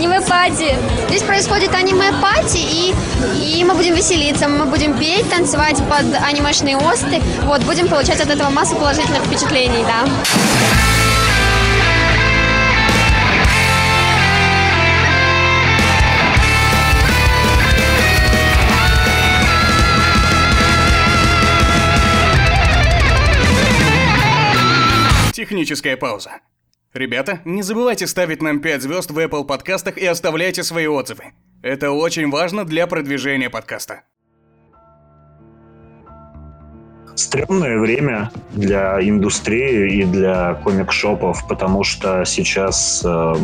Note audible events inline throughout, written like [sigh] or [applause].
Аниме-пати. Здесь происходит аниме-пати, и, и мы будем веселиться, мы будем петь, танцевать под анимешные осты. Вот, будем получать от этого массу положительных впечатлений, да. Техническая пауза. Ребята, не забывайте ставить нам 5 звезд в Apple подкастах и оставляйте свои отзывы. Это очень важно для продвижения подкаста. Стремное время для индустрии и для комик-шопов, потому что сейчас э,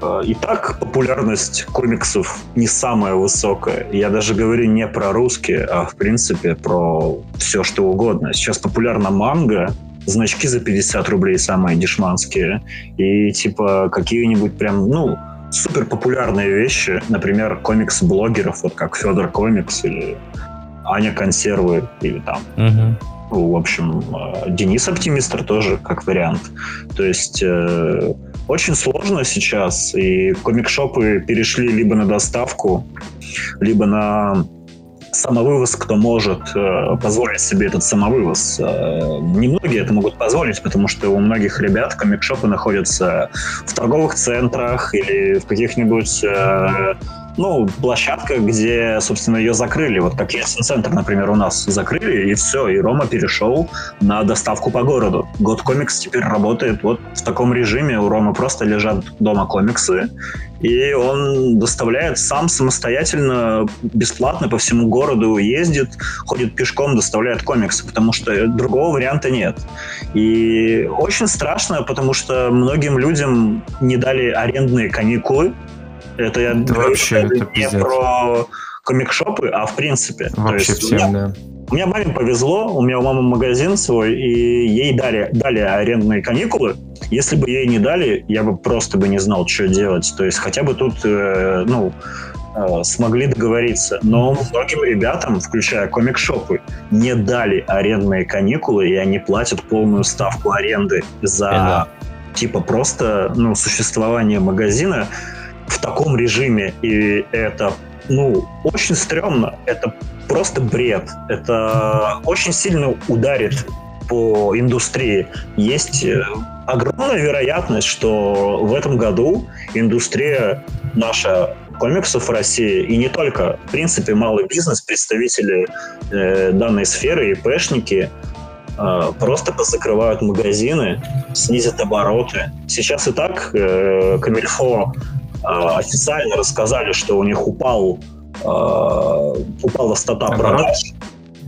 э, и так популярность комиксов не самая высокая. Я даже говорю не про русские, а в принципе про все что угодно. Сейчас популярна манга, значки за 50 рублей самые дешманские, и типа какие-нибудь прям, ну, супер популярные вещи, например, комикс блогеров, вот как Федор Комикс или Аня Консервы, или там, угу. в общем, э, Денис Оптимистр тоже как вариант. То есть э, очень сложно сейчас, и комик-шопы перешли либо на доставку, либо на самовывоз, кто может э, позволить себе этот самовывоз. Э, немногие это могут позволить, потому что у многих ребят комикшопы находятся в торговых центрах или в каких-нибудь э, ну, площадка, где, собственно, ее закрыли. Вот как Ясен-центр, например, у нас закрыли, и все, и Рома перешел на доставку по городу. Год комикс теперь работает вот в таком режиме. У Ромы просто лежат дома комиксы, и он доставляет сам самостоятельно, бесплатно по всему городу ездит, ходит пешком, доставляет комиксы, потому что другого варианта нет. И очень страшно, потому что многим людям не дали арендные каникулы, это я это вообще это не пиздец. про комикшопы, а в принципе. Вообще То есть всем, меня, да. У меня маме повезло, у меня у мамы магазин свой, и ей дали, дали арендные каникулы. Если бы ей не дали, я бы просто бы не знал, что делать. То есть хотя бы тут, э, ну, э, смогли договориться. Но многим ребятам, включая комикшопы, не дали арендные каникулы, и они платят полную ставку аренды за, да. типа, просто, ну, существование магазина в таком режиме, и это, ну, очень стрёмно, это просто бред, это очень сильно ударит по индустрии. Есть э, огромная вероятность, что в этом году индустрия наша комиксов в России, и не только, в принципе, малый бизнес, представители э, данной сферы, и пэшники, э, просто позакрывают магазины, снизят обороты. Сейчас и так э, Камильфо официально рассказали, что у них упал а, упала стата продаж.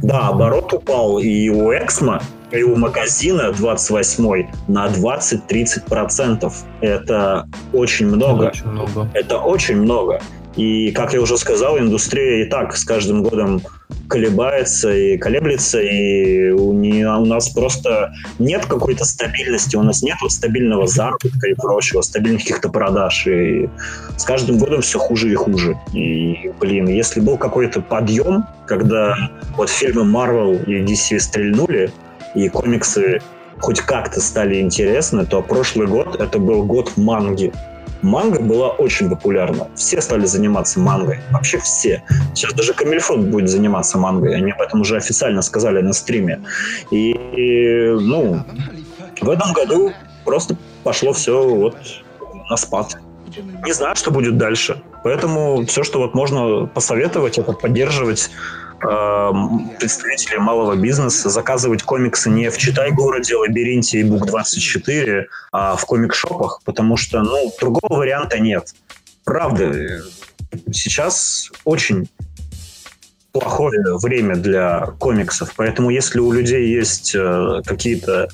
Да, оборот упал и у Эксмо, и у магазина 28 на 20-30%. Это очень много. Очень много. Это очень много. И, как я уже сказал, индустрия и так с каждым годом колебается и колеблется, и у, не, у нас просто нет какой-то стабильности, у нас нет вот стабильного заработка и прочего, стабильных каких-то продаж, и с каждым годом все хуже и хуже. И, блин, если был какой-то подъем, когда вот фильмы Marvel и DC стрельнули, и комиксы хоть как-то стали интересны, то прошлый год это был год манги манга была очень популярна. Все стали заниматься мангой. Вообще все. Сейчас даже Камильфон будет заниматься мангой. Они об этом уже официально сказали на стриме. И, ну, в этом году просто пошло все вот на спад. Не знаю, что будет дальше. Поэтому все, что вот можно посоветовать, это поддерживать Эм, представителей малого бизнеса заказывать комиксы не в Читай-городе, Лабиринте и Бук-24, а в комик-шопах, потому что ну, другого варианта нет. Правда, сейчас очень плохое время для комиксов, поэтому если у людей есть э, какие-то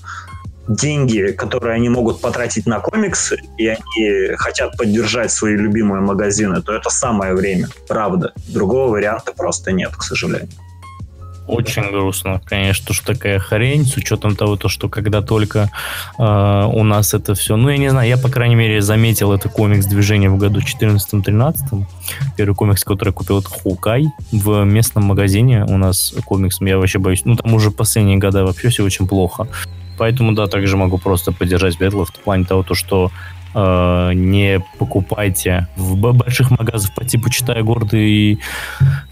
деньги, которые они могут потратить на комиксы, и они хотят поддержать свои любимые магазины, то это самое время, правда. Другого варианта просто нет, к сожалению. Очень грустно, конечно, что такая хрень, с учетом того, то, что когда только э, у нас это все... Ну, я не знаю, я, по крайней мере, заметил это комикс-движение в году 14-13. Первый комикс, который я купил, это Хукай. В местном магазине у нас комикс, я вообще боюсь... Ну, там уже последние года вообще все очень плохо. Поэтому, да, также могу просто поддержать Бетлов в плане того, то, что э, э, не покупайте в больших магазах по типу читая горды и,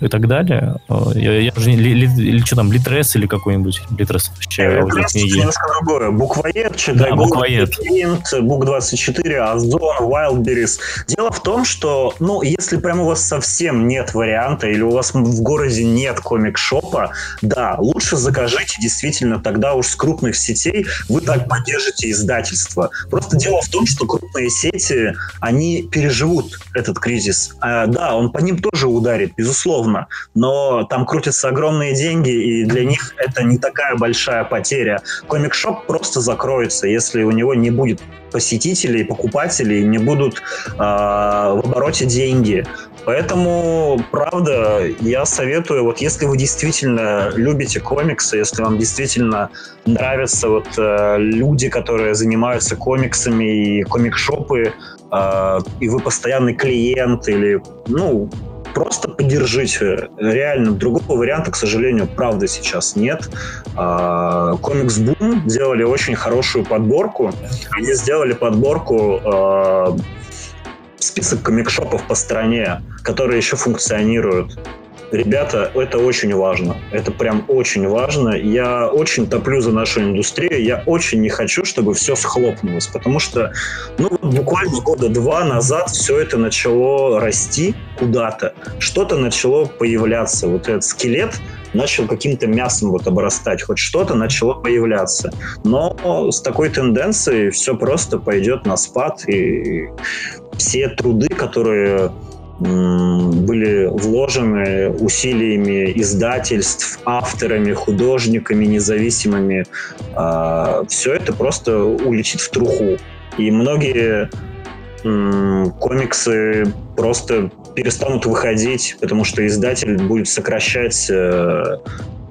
и так далее. Э, я, я уже ли, ли, или что там, Литрес или какой-нибудь Литрес аудиокниги. немножко другое. Буквоед, читай да, буквоед. Бук24, Озон, Wildberries. Дело в том, что, ну, если прямо у вас совсем нет варианта или у вас в городе нет комик-шопа, да, лучше закажите действительно тогда уж с крупных сетей, вы так поддержите издательство. Просто дело в том, что крупные сети, они переживут этот кризис. А, да, он по ним тоже ударит, безусловно, но там крутятся огромные деньги, и для них это не такая большая потеря. Комик-шоп просто закроется, если у него не будет посетителей, покупателей, не будут э, в обороте деньги. Поэтому, правда, я советую, вот если вы действительно любите комиксы, если вам действительно нравятся вот э, люди, которые занимаются комиксами и комикшопы, э, и вы постоянный клиент или, ну, просто поддержите. Реально, другого варианта, к сожалению, правда сейчас нет. А, Комикс Бум делали очень хорошую подборку. Они сделали подборку а, список комикшопов по стране, которые еще функционируют. Ребята, это очень важно. Это прям очень важно. Я очень топлю за нашу индустрию. Я очень не хочу, чтобы все схлопнулось. Потому что, ну, буквально года два назад все это начало расти куда-то. Что-то начало появляться. Вот этот скелет начал каким-то мясом вот обрастать, хоть что-то начало появляться. Но с такой тенденцией все просто пойдет на спад, и все труды, которые были вложены усилиями издательств, авторами, художниками независимыми. А, Все это просто улетит в труху. И многие комиксы просто перестанут выходить, потому что издатель будет сокращать э,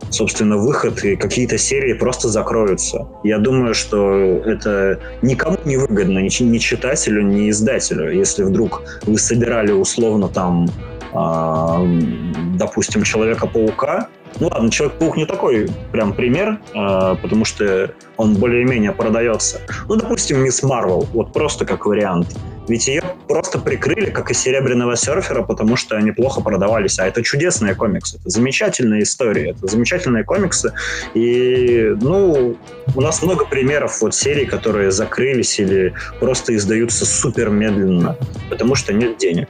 собственно, выход, и какие-то серии просто закроются. Я думаю, что это никому не выгодно, ни, ни читателю, ни издателю. Если вдруг вы собирали условно там, э, допустим, Человека-паука, ну ладно, Человек-паук не такой прям пример, э, потому что он более-менее продается. Ну, допустим, Мисс Марвел, вот просто как вариант. Ведь ее просто прикрыли, как и Серебряного серфера, потому что они плохо продавались. А это чудесные комиксы, это замечательные истории, это замечательные комиксы. И, ну, у нас много примеров вот серий, которые закрылись или просто издаются супер медленно, потому что нет денег.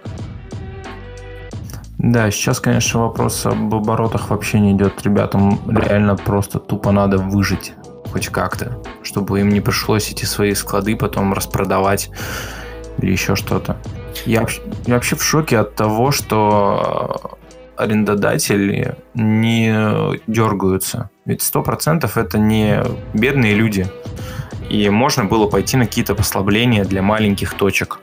Да, сейчас, конечно, вопрос об оборотах вообще не идет. Ребятам реально просто тупо надо выжить хоть как-то, чтобы им не пришлось эти свои склады потом распродавать или еще что-то. Я, я вообще в шоке от того, что арендодатели не дергаются. Ведь сто процентов это не бедные люди. И можно было пойти на какие-то послабления для маленьких точек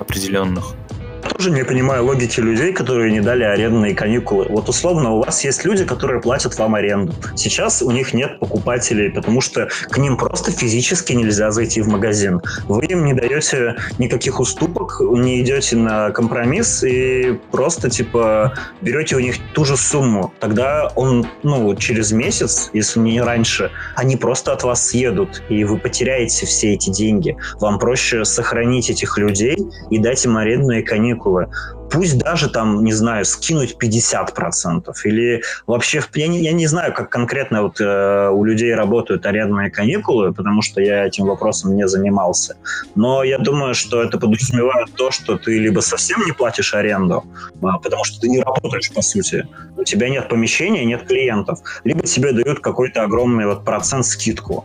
определенных тоже не понимаю логики людей, которые не дали арендные каникулы. Вот условно у вас есть люди, которые платят вам аренду. Сейчас у них нет покупателей, потому что к ним просто физически нельзя зайти в магазин. Вы им не даете никаких уступок, не идете на компромисс и просто типа берете у них ту же сумму. Тогда он, ну, через месяц, если не раньше, они просто от вас съедут, и вы потеряете все эти деньги. Вам проще сохранить этих людей и дать им арендные каникулы каникулы, пусть даже там, не знаю, скинуть 50% или вообще, я не, я не знаю, как конкретно вот э, у людей работают арендные каникулы, потому что я этим вопросом не занимался, но я думаю, что это подразумевает то, что ты либо совсем не платишь аренду, а, потому что ты не работаешь, по сути, у тебя нет помещения, нет клиентов, либо тебе дают какой-то огромный вот процент скидку.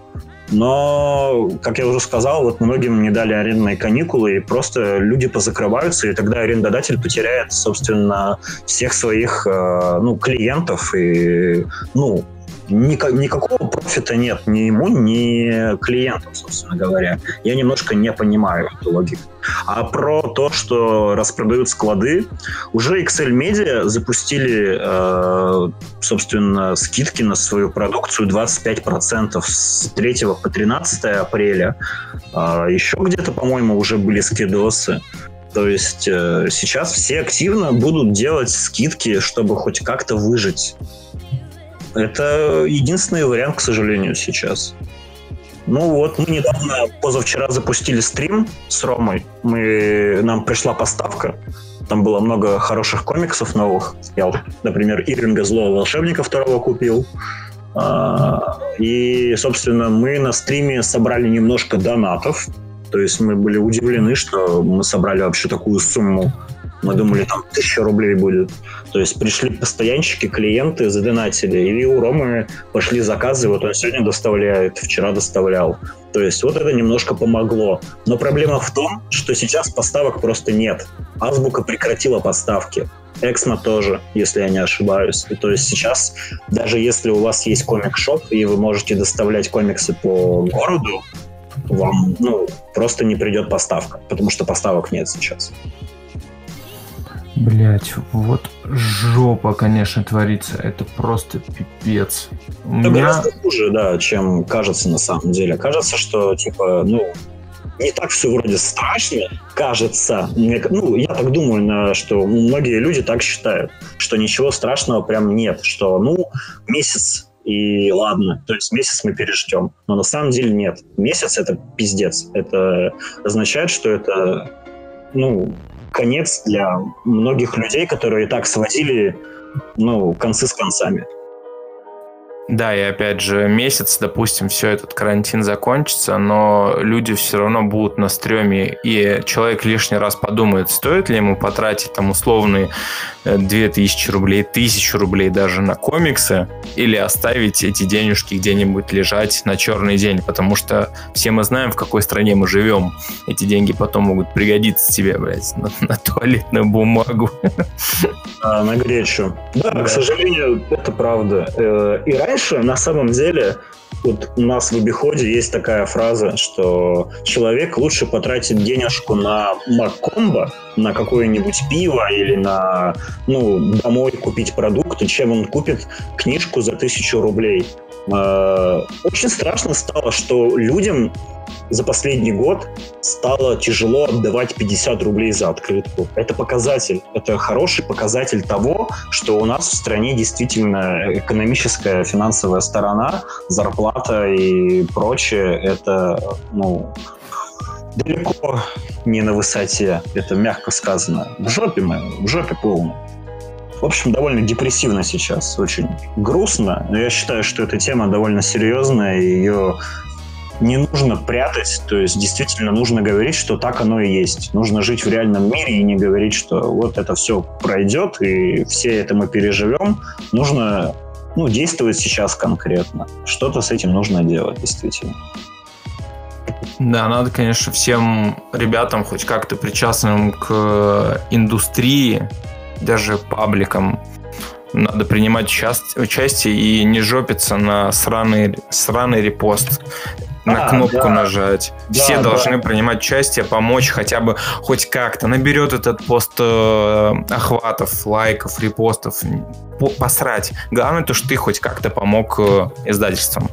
Но, как я уже сказал, вот многим не дали арендные каникулы, и просто люди позакрываются, и тогда арендодатель потеряет, собственно, всех своих э, ну, клиентов и ну, никакого профита нет ни ему, ни клиентам, собственно говоря. Я немножко не понимаю эту логику. А про то, что распродают склады, уже Excel Media запустили, э, собственно, скидки на свою продукцию 25% с 3 по 13 апреля. Э, еще где-то, по-моему, уже были скидосы. То есть э, сейчас все активно будут делать скидки, чтобы хоть как-то выжить. Это единственный вариант, к сожалению, сейчас. Ну вот, мы недавно, позавчера запустили стрим с Ромой. Мы, нам пришла поставка. Там было много хороших комиксов новых. Я, например, Ирвинга Злого Волшебника второго купил. А, и, собственно, мы на стриме собрали немножко донатов. То есть мы были удивлены, что мы собрали вообще такую сумму. Мы думали, там тысяча рублей будет. То есть пришли постоянщики, клиенты, задонатили. И у Ромы пошли заказы, вот он сегодня доставляет, вчера доставлял. То есть вот это немножко помогло. Но проблема в том, что сейчас поставок просто нет. Азбука прекратила поставки. Эксмо тоже, если я не ошибаюсь. И то есть сейчас, даже если у вас есть комик-шоп, и вы можете доставлять комиксы по городу, вам ну, просто не придет поставка, потому что поставок нет сейчас. Блять, вот жопа, конечно, творится. Это просто пипец. У Это меня... гораздо хуже, да, чем кажется на самом деле. Кажется, что, типа, ну, не так все вроде страшно, кажется. Мне, ну, я так думаю, что многие люди так считают, что ничего страшного прям нет, что, ну, месяц и ладно, то есть месяц мы переждем. Но на самом деле нет. Месяц это пиздец. Это означает, что это, ну, конец для многих людей, которые и так сводили, ну, концы с концами. Да, и опять же, месяц, допустим, все этот карантин закончится, но люди все равно будут на стреме, и человек лишний раз подумает, стоит ли ему потратить там условные 2000 рублей, 1000 рублей даже на комиксы, или оставить эти денежки где-нибудь лежать на черный день, потому что все мы знаем, в какой стране мы живем. Эти деньги потом могут пригодиться тебе, блядь, на, [laughs] на туалетную бумагу. А, на гречу. Да, да, к сожалению, это правда. Э, и раньше, на самом деле, вот у нас в обиходе есть такая фраза, что человек лучше потратит денежку на Маккомбо, на какое-нибудь пиво или на, ну, домой купить продукты, чем он купит книжку за тысячу рублей. Э, очень страшно стало, что людям за последний год стало тяжело отдавать 50 рублей за открытку. Это показатель, это хороший показатель того, что у нас в стране действительно экономическая, финансовая сторона, зарплата и прочее, это, ну, далеко не на высоте. Это мягко сказано. В жопе мы, в жопе полно. В общем, довольно депрессивно сейчас, очень грустно. Но я считаю, что эта тема довольно серьезная, и ее не нужно прятать, то есть действительно нужно говорить, что так оно и есть. Нужно жить в реальном мире и не говорить, что вот это все пройдет, и все это мы переживем. Нужно ну, действовать сейчас конкретно. Что-то с этим нужно делать, действительно. Да, надо, конечно, всем ребятам, хоть как-то причастным к индустрии, даже пабликам, надо принимать участие и не жопиться на сраный, сраный репост на а, кнопку да. нажать. Да, Все да. должны принимать участие, помочь хотя бы хоть как-то. Наберет этот пост э, охватов, лайков, репостов. Посрать. Главное то, что ты хоть как-то помог э, издательствам.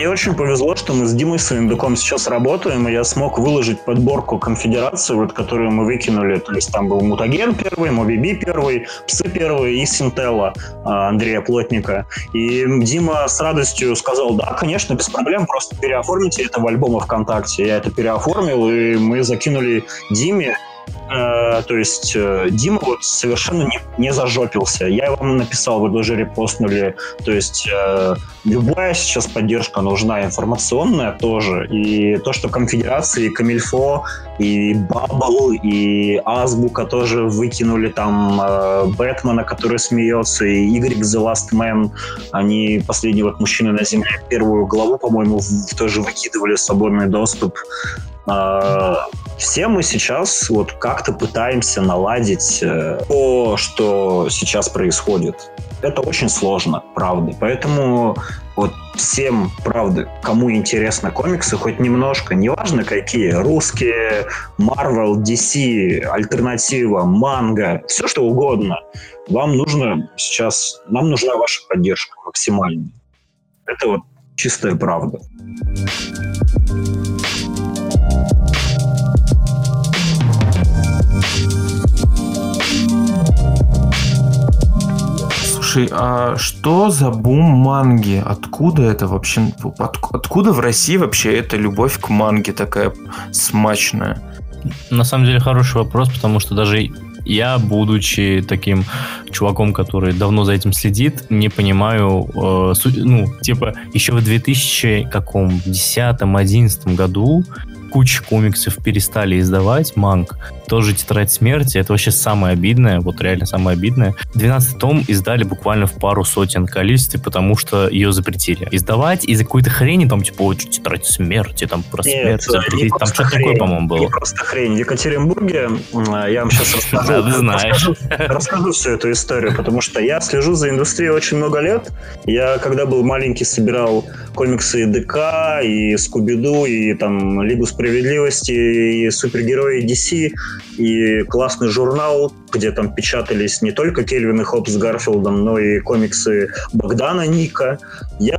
Мне очень повезло, что мы с Димой Савиндуком сейчас работаем, и я смог выложить подборку конфедерации, вот, которую мы выкинули. То есть там был Мутаген первый, Мобиби первый, Псы первый и Синтелла а, Андрея Плотника. И Дима с радостью сказал, да, конечно, без проблем, просто переоформите это в альбомы ВКонтакте. Я это переоформил, и мы закинули Диме, Э, то есть э, Дима вот совершенно не, не зажопился. Я вам написал, вы тоже репостнули. То есть э, любая сейчас поддержка нужна, информационная тоже. И то, что конфедерации, и Камильфо, и Баббл, и Азбука тоже выкинули там э, Бэтмена, который смеется, и Игорь The Last Man, они последний вот мужчины на земле первую главу, по-моему, тоже выкидывали свободный доступ. А, все мы сейчас вот как-то пытаемся наладить э, то, что сейчас происходит. Это очень сложно, правда. Поэтому вот всем, правда, кому интересно комиксы, хоть немножко, неважно какие, русские, Marvel, DC, альтернатива, манга, все что угодно, вам нужно сейчас, нам нужна ваша поддержка максимальная. Это вот чистая правда. Слушай, а что за бум манги? Откуда это вообще? От, откуда в России вообще эта любовь к манге такая смачная? На самом деле хороший вопрос, потому что даже я, будучи таким чуваком, который давно за этим следит, не понимаю, э, ну, типа, еще в 2010-2011 году куча комиксов перестали издавать, манг, тоже «Тетрадь смерти», это вообще самое обидное, вот реально самое обидное. 12 том издали буквально в пару сотен количестве, потому что ее запретили. Издавать из-за какой-то хрени, там, типа, вот, «Тетрадь смерти», там, про Нет, смерть запретить, там что-то такое, по-моему, было. Не просто хрень. В Екатеринбурге, я вам сейчас [laughs] расскажу, знаешь. расскажу всю эту историю, потому что я слежу за индустрией очень много лет. Я, когда был маленький, собирал комиксы ДК, и Скуби-Ду, и там Лигу справедливости, и супергерои DC, и классный журнал, где там печатались не только Кельвин и Хопс с Гарфилдом, но и комиксы Богдана Ника. Я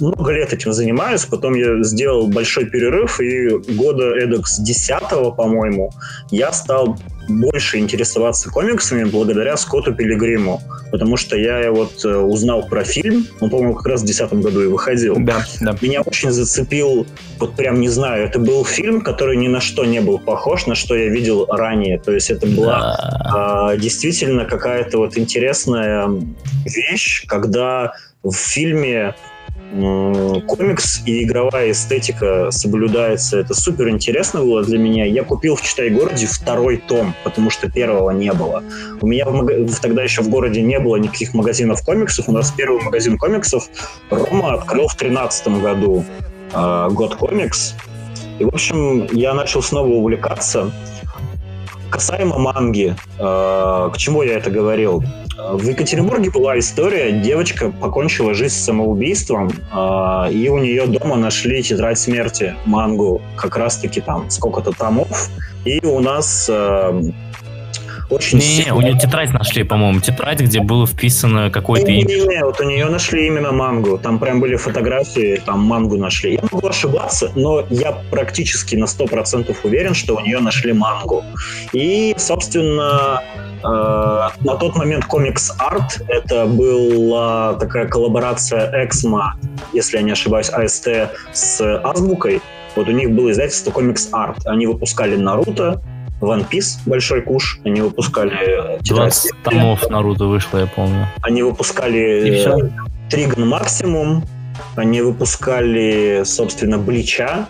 много лет этим занимаюсь, потом я сделал большой перерыв, и года эдак с 10 по-моему, я стал больше интересоваться комиксами благодаря Скотту Пилигриму, потому что я вот э, узнал про фильм, он, по-моему, как раз в 2010 году и выходил. Да, да. Меня очень зацепил, вот прям не знаю, это был фильм, который ни на что не был похож, на что я видел ранее, то есть это была да. э, действительно какая-то вот интересная вещь, когда в фильме комикс и игровая эстетика соблюдается. Это супер интересно было для меня. Я купил в Читай-городе второй том, потому что первого не было. У меня в, тогда еще в городе не было никаких магазинов комиксов. У нас первый магазин комиксов Рома открыл в 2013 году. Э, год комикс. И, в общем, я начал снова увлекаться. Касаемо манги, э, к чему я это говорил? В Екатеринбурге была история, девочка покончила жизнь самоубийством, э, и у нее дома нашли тетрадь смерти, мангу, как раз-таки там сколько-то томов. И у нас э, очень не, сильно... у нее тетрадь нашли, по-моему, тетрадь, где было вписано какое-то имя. Не, не, вот у нее нашли именно мангу. Там прям были фотографии, там мангу нашли. Я могу ошибаться, но я практически на 100% уверен, что у нее нашли мангу. И, собственно, э, на тот момент комикс Арт это была такая коллаборация Эксма, если я не ошибаюсь, АСТ с Азбукой. Вот у них было издательство комикс Арт. Они выпускали Наруто, One Piece, большой куш, они выпускали... 20 э, томов Наруто вышло, я помню. Они выпускали э, Триган Максимум, они выпускали, собственно, Блича,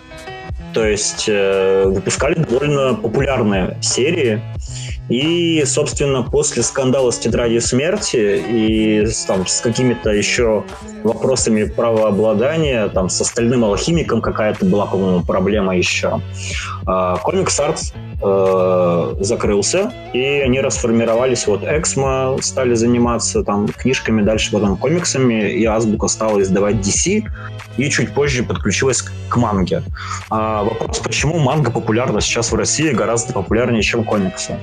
то есть э, выпускали довольно популярные серии. И, собственно, после скандала с тетрадью смерти и там, с какими-то еще вопросами правообладания, там, с остальным алхимиком какая-то была, по-моему, проблема еще, комикс арт э, закрылся, и они расформировались. Вот Эксмо стали заниматься там книжками, дальше потом комиксами, и Азбука стала издавать DC, и чуть позже подключилась к, манге. А вопрос, почему манга популярна сейчас в России гораздо популярнее, чем комиксы?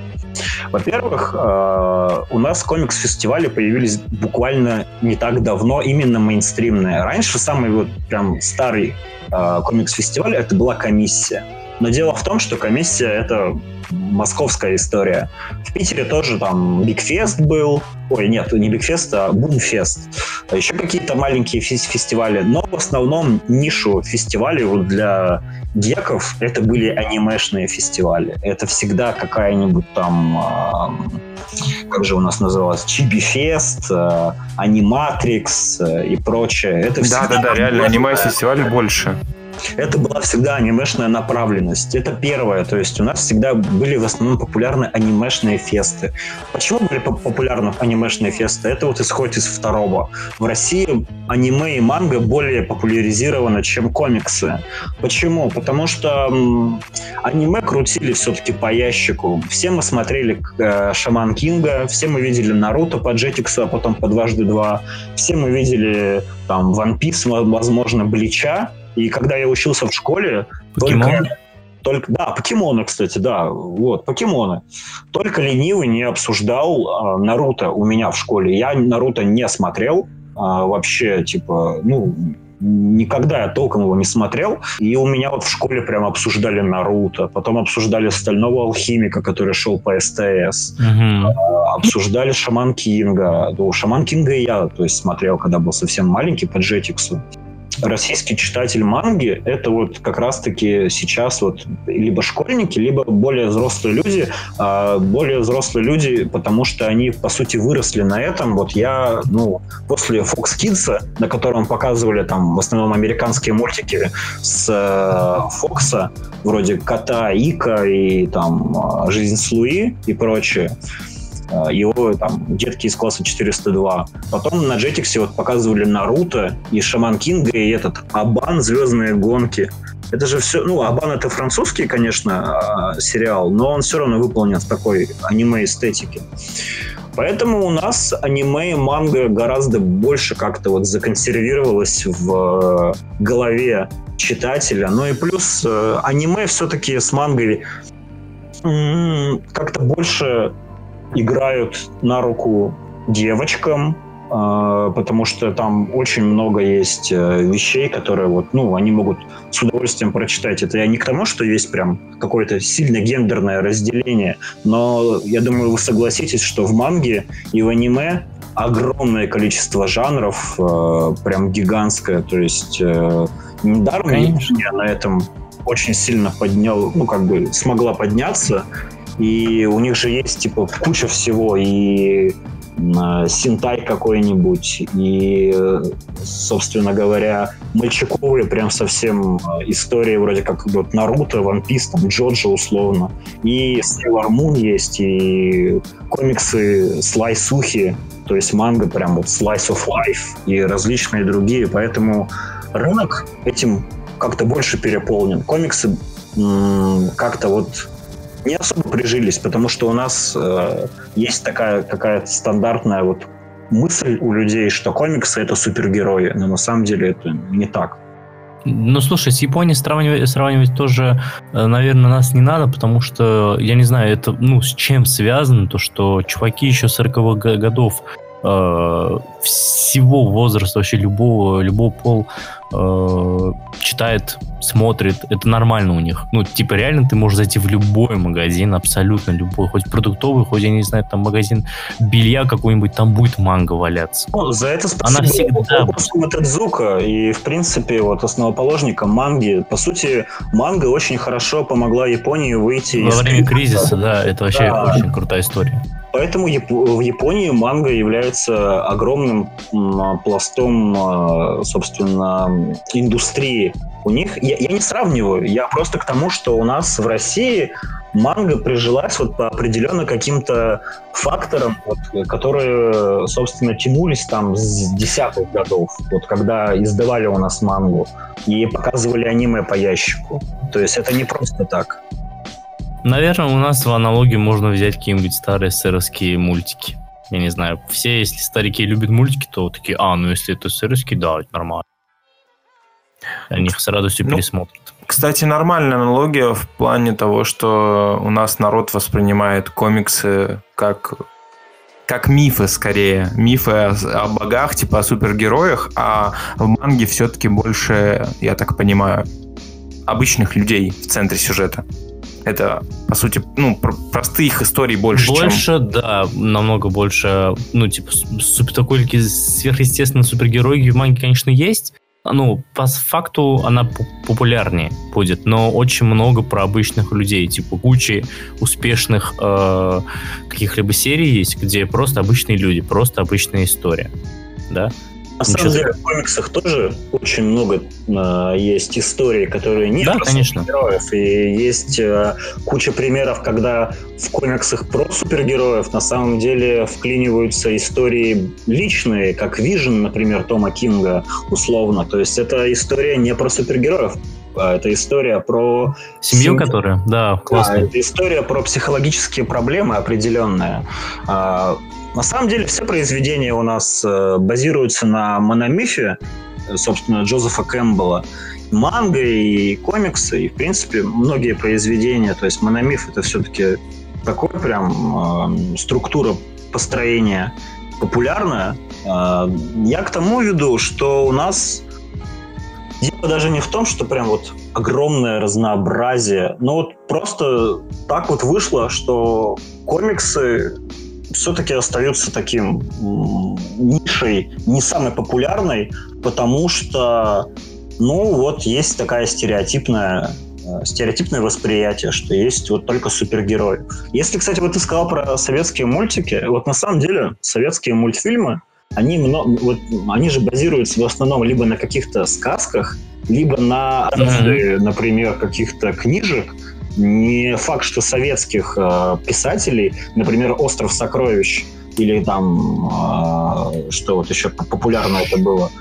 Во-первых, э, у нас комикс-фестивали появились буквально не так давно, именно мейнстримные. Раньше самый вот прям старый э, комикс-фестиваль это была комиссия. Но дело в том, что комиссия — это московская история. В Питере тоже там Бигфест был. Ой, нет, не Бигфест, а Бумфест. Еще какие-то маленькие фестивали. Но в основном нишу фестивалей вот для геков это были анимешные фестивали. Это всегда какая-нибудь там... как же у нас называлось? Чибифест, Аниматрикс и прочее. Это Да-да-да, реально аниме-фестивалей больше это была всегда анимешная направленность. Это первое. То есть у нас всегда были в основном популярны анимешные фесты. Почему были популярны анимешные фесты? Это вот исходит из второго. В России аниме и манга более популяризировано, чем комиксы. Почему? Потому что аниме крутили все-таки по ящику. Все мы смотрели э, Шаман Кинга, все мы видели Наруто по Джетиксу, а потом по дважды два. Все мы видели там One Piece, возможно, Блича. И когда я учился в школе, Покемон? только, только да, покемоны, кстати, да, вот покемоны. Только ленивый не обсуждал э, Наруто у меня в школе. Я Наруто не смотрел э, вообще, типа, ну никогда я толком его не смотрел. И у меня вот в школе прям обсуждали Наруто, потом обсуждали Стального Алхимика, который шел по СТС, Мгм. обсуждали Шаман Кинга. Ну, Шаман Кинга я, то есть, смотрел, когда был совсем маленький по Джетиксу. Российский читатель манги — это вот как раз-таки сейчас вот либо школьники, либо более взрослые люди. А более взрослые люди, потому что они, по сути, выросли на этом. Вот я, ну, после Fox Kids, на котором показывали там в основном американские мультики с э, Фокса, вроде Кота Ика и там э, Жизнь с Луи и прочее, э, его там детки из класса 402. Потом на Jetix вот показывали Наруто и Шаман Кинга и этот Абан Звездные гонки. Это же все, ну, Абан это французский, конечно, а, сериал, но он все равно выполнен в такой аниме-эстетике. Поэтому у нас аниме и манга гораздо больше как-то вот законсервировалось в э, голове читателя. Ну и плюс э, аниме все-таки с мангой как-то больше играют на руку девочкам, э, потому что там очень много есть э, вещей, которые вот, ну, они могут с удовольствием прочитать. Это я не к тому, что есть прям какое-то сильно гендерное разделение, но я думаю, вы согласитесь, что в манге и в аниме огромное количество жанров, э, прям гигантское. То есть э, недаром Конечно. я на этом очень сильно поднял, ну, как бы смогла подняться. И у них же есть, типа, куча всего. И м, синтай какой-нибудь, и, э, собственно говоря, мальчиковые прям совсем э, истории, вроде как вот Наруто, One Piece, там, Джоджо условно. И Sailor Moon есть, и комиксы слайсухи, то есть манга прям вот Slice of Life и различные другие. Поэтому рынок этим как-то больше переполнен. Комиксы как-то вот не особо прижились, потому что у нас э, есть такая какая-то стандартная вот мысль у людей, что комиксы это супергерои, но на самом деле это не так. Ну, слушай, с Японией сравнивать, сравнивать тоже, э, наверное, нас не надо, потому что, я не знаю, это, ну, с чем связано, то, что чуваки еще 40-х го- годов э, всего возраста, вообще любого, любого пол э, читает, смотрит, это нормально у них. Ну, типа, реально ты можешь зайти в любой магазин, абсолютно любой, хоть продуктовый, хоть, я не знаю, там магазин белья какой-нибудь, там будет манго валяться. Ну, за это Она спасибо всегда Косума Тедзука и, в принципе, вот основоположникам манги. По сути, манга очень хорошо помогла Японии выйти Во из время кризиса, да, это вообще Да. очень крутая история. Поэтому в Японии манга является огромным м, пластом, э, собственно, индустрии. У них, я, я не сравниваю, я просто к тому, что у нас в России манга прижилась вот по определенно каким-то факторам, вот, которые, собственно, тянулись там с десятых годов, вот когда издавали у нас мангу и показывали аниме по ящику. То есть это не просто так. Наверное, у нас в аналогии можно взять какие-нибудь старые сэровские мультики. Я не знаю, все, если старики любят мультики, то такие, а, ну если это сэровский, да, это нормально. Они их с радостью Ну, пересмотрят. Кстати, нормальная аналогия в плане того, что у нас народ воспринимает комиксы как как мифы скорее. Мифы о, о богах, типа о супергероях, а в манге все-таки больше, я так понимаю, обычных людей в центре сюжета. Это, по сути, ну, пр- простых историй больше, чем... Больше, да, намного больше, ну, типа, с- супер такой сверхъестественной супергероики в манге, конечно, есть. Ну, по факту она пу- популярнее будет, но очень много про обычных людей, типа кучи успешных э, каких-либо серий есть, где просто обычные люди, просто обычная история, да. На Ничего самом деле в комиксах тоже очень много э, есть историй, которые не Да, про конечно. супергероев. И есть э, куча примеров, когда в комиксах про супергероев на самом деле вклиниваются истории личные, как Vision, например, Тома Кинга, условно. То есть это история не про супергероев, а это история про Семью, Семью. которая, да, да, классно. это история про психологические проблемы определенные. На самом деле все произведения у нас э, базируются на мономифе, э, собственно, Джозефа Кэмпбелла. Манга и комиксы, и, в принципе, многие произведения. То есть мономиф это все-таки такой прям э, структура построения популярная. Э, я к тому веду, что у нас дело даже не в том, что прям вот огромное разнообразие, но вот просто так вот вышло, что комиксы все-таки остаются таким нишей, не самой популярной, потому что, ну, вот есть такая стереотипная э, стереотипное восприятие, что есть вот только супергерой. Если, кстати, вот ты сказал про советские мультики, вот на самом деле советские мультфильмы, они, много, вот, они же базируются в основном либо на каких-то сказках, либо на, mm-hmm. например, каких-то книжек, не факт, что советских э, писателей, например, «Остров сокровищ», или там, э, что вот еще популярно это было –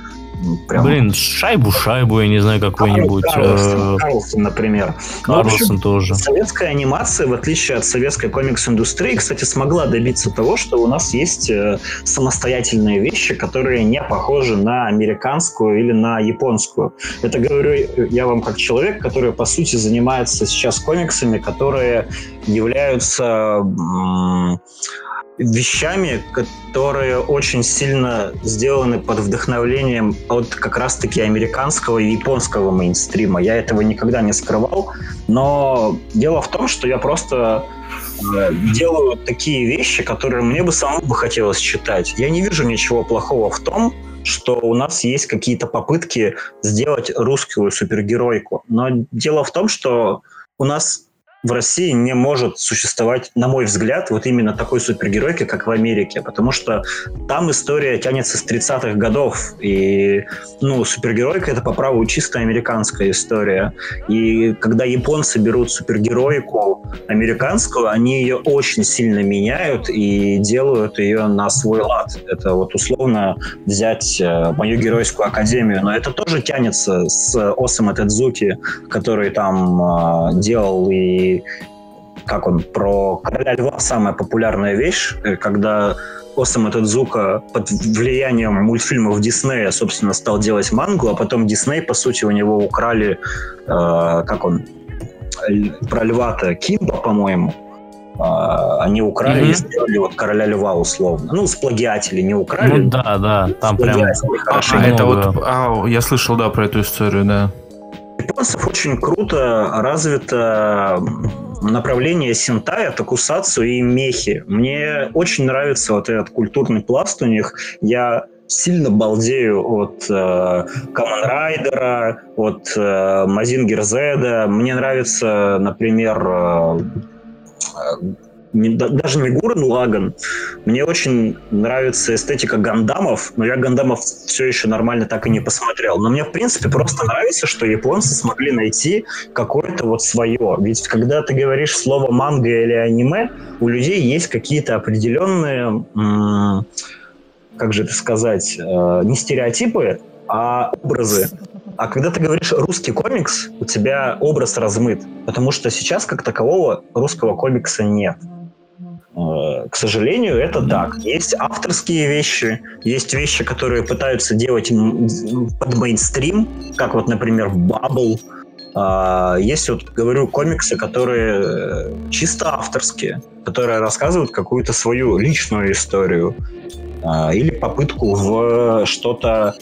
Прям... Блин, шайбу-шайбу, я не знаю, какой-нибудь. Карлсон, э, Карлсон, например. Ну, Карлсон ну, тоже. Советская анимация, в отличие от советской комикс-индустрии, кстати, смогла добиться того, что у нас есть э, самостоятельные вещи, которые не похожи на американскую или на японскую. Это говорю я вам как человек, который, по сути, занимается сейчас комиксами, которые являются вещами, которые очень сильно сделаны под вдохновлением от как раз-таки американского и японского мейнстрима. Я этого никогда не скрывал, но дело в том, что я просто э, делаю такие вещи, которые мне бы самому бы хотелось читать. Я не вижу ничего плохого в том, что у нас есть какие-то попытки сделать русскую супергеройку. Но дело в том, что у нас в России не может существовать, на мой взгляд, вот именно такой супергеройки, как в Америке, потому что там история тянется с 30-х годов, и, ну, супергеройка — это по праву чисто американская история. И когда японцы берут супергеройку американскую, они ее очень сильно меняют и делают ее на свой лад. Это вот условно взять э, мою геройскую академию, но это тоже тянется с Осама Тедзуки, который там э, делал и как он, про Короля Льва самая популярная вещь, э, когда Осама Тедзука под влиянием мультфильмов Диснея, собственно, стал делать мангу, а потом Дисней, по сути, у него украли, э, как он, про льва-то Кимба, по-моему, э, они украли mm-hmm. и сделали вот короля льва условно. Ну, сплагиатели не украли. Ну да, да, там прям. А, а это вот, а, я слышал, да, про эту историю, да японцев очень круто развито направление синтая, токусацу и мехи. Мне очень нравится вот этот культурный пласт у них. Я сильно балдею от э, Райдера, от э, Мазингер Зеда. Мне нравится, например, э, не, даже не Гурен Лаган. Мне очень нравится эстетика гандамов, но я гандамов все еще нормально так и не посмотрел. Но мне, в принципе, просто нравится, что японцы смогли найти какое-то вот свое. Ведь когда ты говоришь слово манга или аниме, у людей есть какие-то определенные, как же это сказать, э, не стереотипы, а образы. А когда ты говоришь русский комикс, у тебя образ размыт, потому что сейчас как такового русского комикса нет. Э, к сожалению, это так. Есть авторские вещи, есть вещи, которые пытаются делать под мейнстрим, как вот, например, Bubble. А, есть вот, говорю, комиксы, которые э, чисто авторские, которые рассказывают какую-то свою личную историю а, или попытку в что-то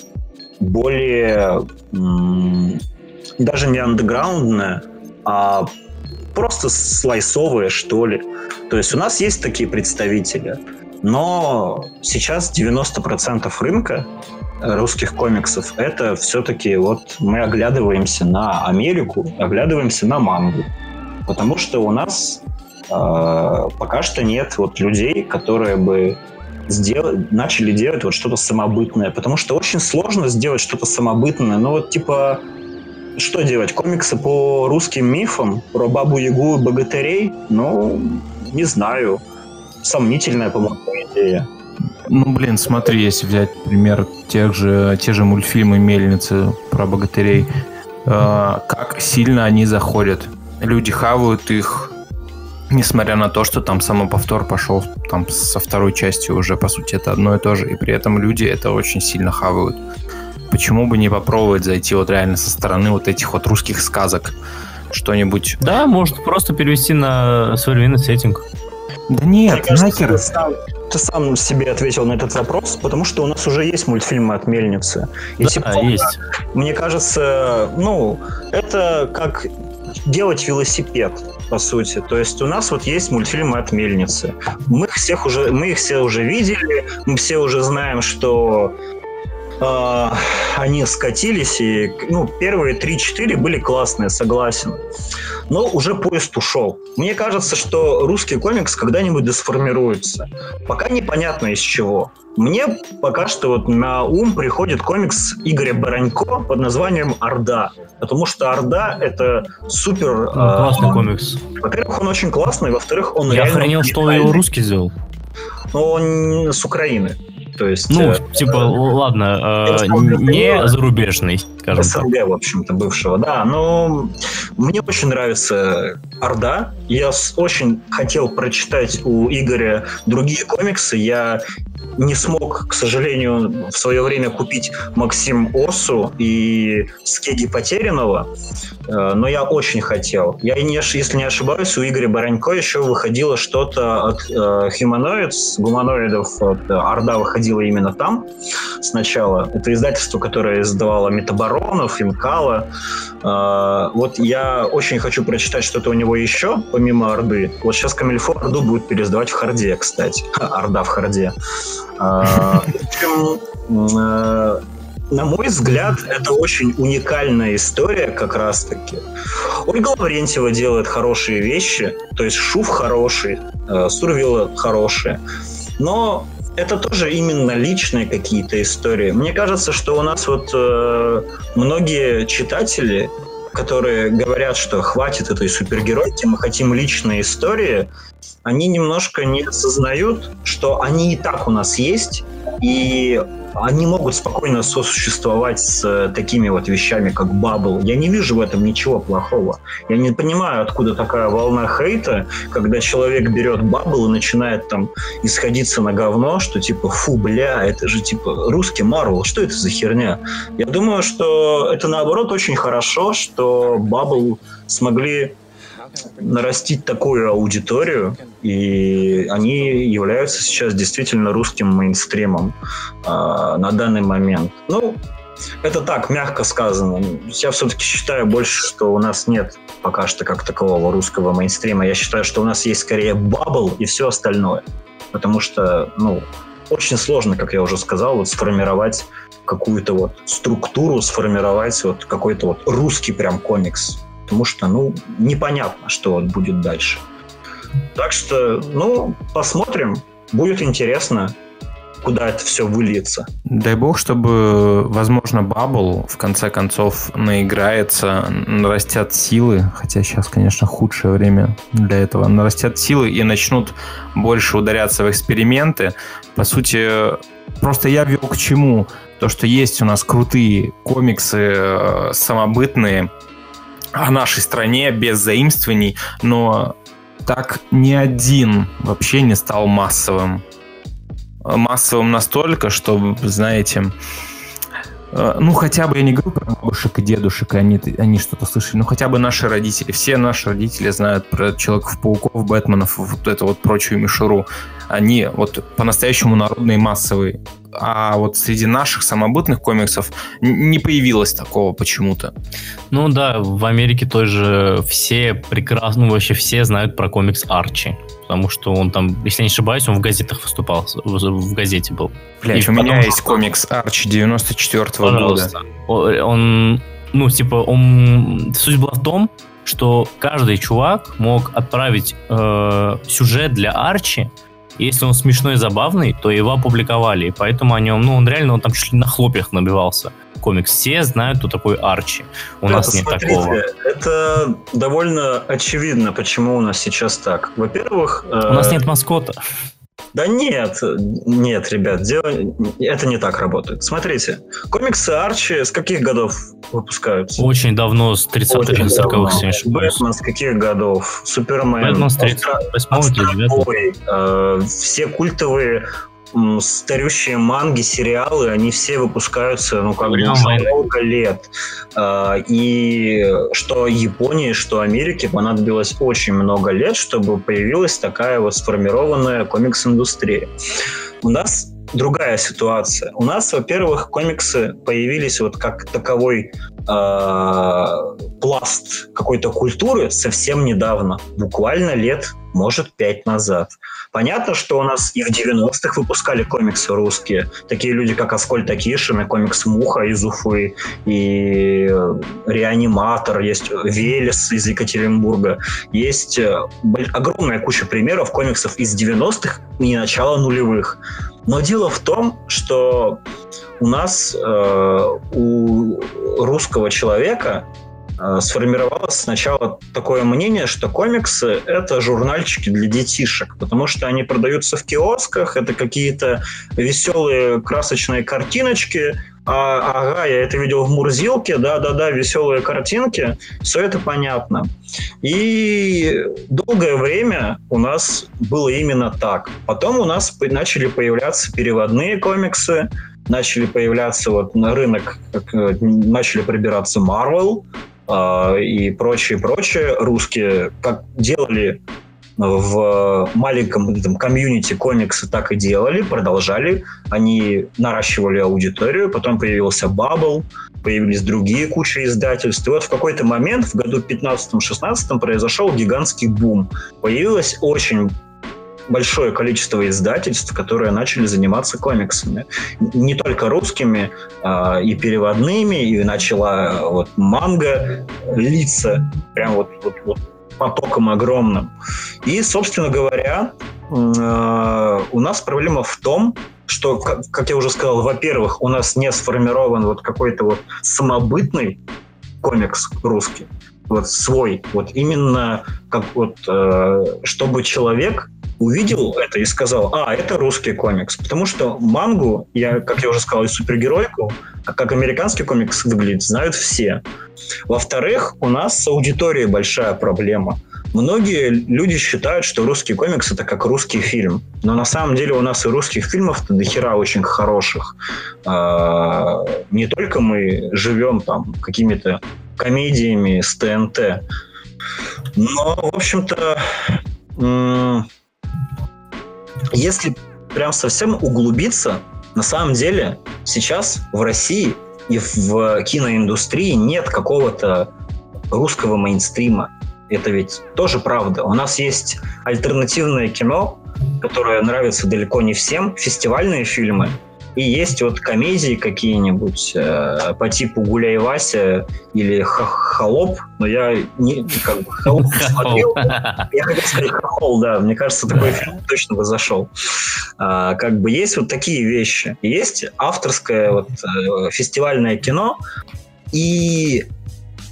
более даже не андеграундное, а просто слайсовые, что ли. То есть у нас есть такие представители, но сейчас 90% рынка русских комиксов это все-таки вот мы оглядываемся на Америку, оглядываемся на мангу. Потому что у нас э, пока что нет вот людей, которые бы сдел... начали делать вот что-то самобытное. Потому что очень сложно сделать что-то самобытное. Ну вот типа что делать? Комиксы по русским мифам, про Бабу-Ягу и богатырей? Ну, не знаю. Сомнительная, по-моему, идея. Ну, блин, смотри, если взять пример тех же, те же мультфильмы «Мельницы» про богатырей, э, как сильно они заходят. Люди хавают их, несмотря на то, что там самоповтор пошел там со второй части уже, по сути, это одно и то же, и при этом люди это очень сильно хавают почему бы не попробовать зайти вот реально со стороны вот этих вот русских сказок? Что-нибудь... Да, может просто перевести на современный сеттинг. Да нет, Мне кажется, нахер. ты сам себе ответил на этот вопрос, потому что у нас уже есть мультфильмы от Мельницы. И Да, типа, есть. Мне кажется, ну, это как делать велосипед, по сути. То есть у нас вот есть мультфильмы от Мельницы. Мы их всех уже, мы их все уже видели, мы все уже знаем, что э, они скатились, и ну, первые 3-4 были классные, согласен. Но уже поезд ушел. Мне кажется, что русский комикс когда-нибудь десформируется. Пока непонятно из чего. Мне пока что вот на ум приходит комикс Игоря Баранько под названием «Орда». Потому что «Орда» — это супер... Ну, классный э, комикс. Во-первых, он очень классный, во-вторых, он Я реально охренел, что уникальный. его русский сделал. Но он с Украины. То есть... Ну, э, типа, ладно, э, не зарубежный, скажем так. СНГ, в общем-то, бывшего, да. Но мне очень нравится Орда. Я очень хотел прочитать у Игоря другие комиксы. Я не смог, к сожалению, в свое время купить Максим Осу и Скеги Потерянного, э, но я очень хотел. Я, если не ошибаюсь, у Игоря Баранько еще выходило что-то от э, Humanoids, гуманоидов, от, Орда выходила именно там сначала. Это издательство, которое издавало Метабаронов, Имкала. Э, вот я очень хочу прочитать что-то у него еще, помимо Орды. Вот сейчас Камильфо Орду будет переиздавать в Харде, кстати. [laughs] Орда в Харде. Э, на мой взгляд, это очень уникальная история как раз-таки. Ольга Лаврентьева делает хорошие вещи, то есть Шуф хороший, э, Сурвила хорошие. Но это тоже именно личные какие-то истории. Мне кажется, что у нас вот э, многие читатели, которые говорят, что хватит этой супергеройки, мы хотим личные истории, они немножко не осознают, что они и так у нас есть, и они могут спокойно сосуществовать с э, такими вот вещами, как Бабл. Я не вижу в этом ничего плохого. Я не понимаю, откуда такая волна хейта, когда человек берет Бабл и начинает там исходиться на говно, что типа, фу, бля, это же типа русский Марвел, что это за херня? Я думаю, что это наоборот очень хорошо, что Bubble смогли нарастить такую аудиторию, и они являются сейчас действительно русским мейнстримом а, на данный момент. Ну, это так, мягко сказано. Я все-таки считаю больше, что у нас нет пока что как такового русского мейнстрима. Я считаю, что у нас есть скорее Bubble и все остальное. Потому что, ну, очень сложно, как я уже сказал, вот сформировать какую-то вот структуру, сформировать вот какой-то вот русский прям комикс. Потому что, ну, непонятно, что будет дальше. Так что, ну, посмотрим. Будет интересно, куда это все выльется. Дай бог, чтобы, возможно, Бабл в конце концов наиграется, нарастят силы, хотя сейчас, конечно, худшее время для этого, нарастят силы и начнут больше ударяться в эксперименты. По сути, просто я вел к чему? То, что есть у нас крутые комиксы э, самобытные о нашей стране без заимствований, но так ни один вообще не стал массовым. Массовым настолько, что, знаете, ну, хотя бы, я не говорю про бабушек и дедушек, они, они что-то слышали, но хотя бы наши родители, все наши родители знают про Человеков-пауков, Бэтменов, вот эту вот прочую мишуру. Они вот по-настоящему народные, массовые. А вот среди наших самобытных комиксов не появилось такого почему-то. Ну да, в Америке тоже все прекрасно, ну вообще все знают про комикс Арчи. Потому что он там, если не ошибаюсь, он в газетах выступал, в, газете был. Блять, у меня есть комикс Арчи 94 года. Пожалуйста. О- Он, ну, типа, он... Суть была в том, что каждый чувак мог отправить э, сюжет для Арчи, если он смешной и забавный, то его опубликовали. И поэтому о нем, ну, он реально, он там чуть ли на хлопьях набивался. Комикс. Все знают, кто такой Арчи. У Ребята, нас нет смотрите, такого. Это довольно очевидно, почему у нас сейчас так. Во-первых... У нас нет маскота. Да нет, нет, ребят, дело... это не так работает. Смотрите, комиксы Арчи с каких годов выпускаются? Очень давно, с 30-х Очень или 40-х, давно. если не ошибаюсь. Бэтмен с каких годов? Супермен. Бэтмен с Астра- 38 или 9 Астробой, э, все культовые старющие манги, сериалы, они все выпускаются, ну, как бы много лет. А, И что Японии, что Америке понадобилось очень много лет, чтобы появилась такая вот сформированная комикс-индустрия. У нас другая ситуация. У нас, во-первых, комиксы появились вот как таковой э, пласт какой-то культуры совсем недавно, буквально лет, может, пять назад. Понятно, что у нас и в 90-х выпускали комиксы русские. Такие люди, как Аскольд Акишин, и комикс «Муха» из Уфы, и э, «Реаниматор», есть «Велес» из Екатеринбурга. Есть э, огромная куча примеров комиксов из 90-х и начала нулевых. Но дело в том, что у нас э, у русского человека сформировалось сначала такое мнение, что комиксы — это журнальчики для детишек, потому что они продаются в киосках, это какие-то веселые красочные картиночки, а, ага, я это видел в Мурзилке, да-да-да, веселые картинки, все это понятно. И долгое время у нас было именно так. Потом у нас начали появляться переводные комиксы, начали появляться вот на рынок, э, начали прибираться Marvel э, и прочее, прочее. Русские как делали в маленьком этом комьюнити комиксы так и делали, продолжали. Они наращивали аудиторию, потом появился Bubble, появились другие куча издательств. И вот в какой-то момент, в году 15-16, произошел гигантский бум. Появилось очень большое количество издательств, которые начали заниматься комиксами. Не только русскими, а, и переводными, и начала вот манга литься прям вот, вот, вот потоком огромным. И, собственно говоря, э, у нас проблема в том, что, как, как я уже сказал, во-первых, у нас не сформирован вот какой-то вот самобытный комикс русский, вот свой, вот именно как вот, э, чтобы человек увидел это и сказал, а, это русский комикс. Потому что мангу, я, как я уже сказал, и супергеройку, а как американский комикс выглядит, знают все. Во-вторых, у нас с аудиторией большая проблема. Многие люди считают, что русский комикс это как русский фильм. Но на самом деле у нас и русских фильмов-то до хера очень хороших. А, Не только мы живем там какими-то комедиями с ТНТ. Но, в общем-то, если прям совсем углубиться, на самом деле сейчас в России и в киноиндустрии нет какого-то русского мейнстрима. Это ведь тоже правда. У нас есть альтернативное кино, которое нравится далеко не всем, фестивальные фильмы, и есть вот комедии какие-нибудь э, по типу «Гуляй, Вася» или «Холоп», но я не, как бы «Холоп» не смотрел. Я хотел сказать «Хохол», да, мне кажется, такой фильм точно бы зашел. А, как бы есть вот такие вещи. Есть авторское вот, э, фестивальное кино, и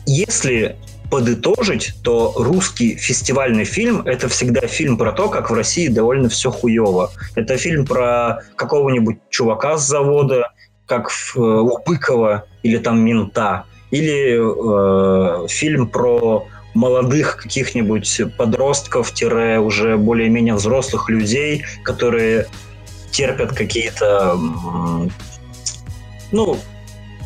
если подытожить, то русский фестивальный фильм – это всегда фильм про то, как в России довольно все хуево. Это фильм про какого-нибудь чувака с завода, как в, э, у Быкова или там мента. Или э, фильм про молодых каких-нибудь подростков, уже более-менее взрослых людей, которые терпят какие-то, ну,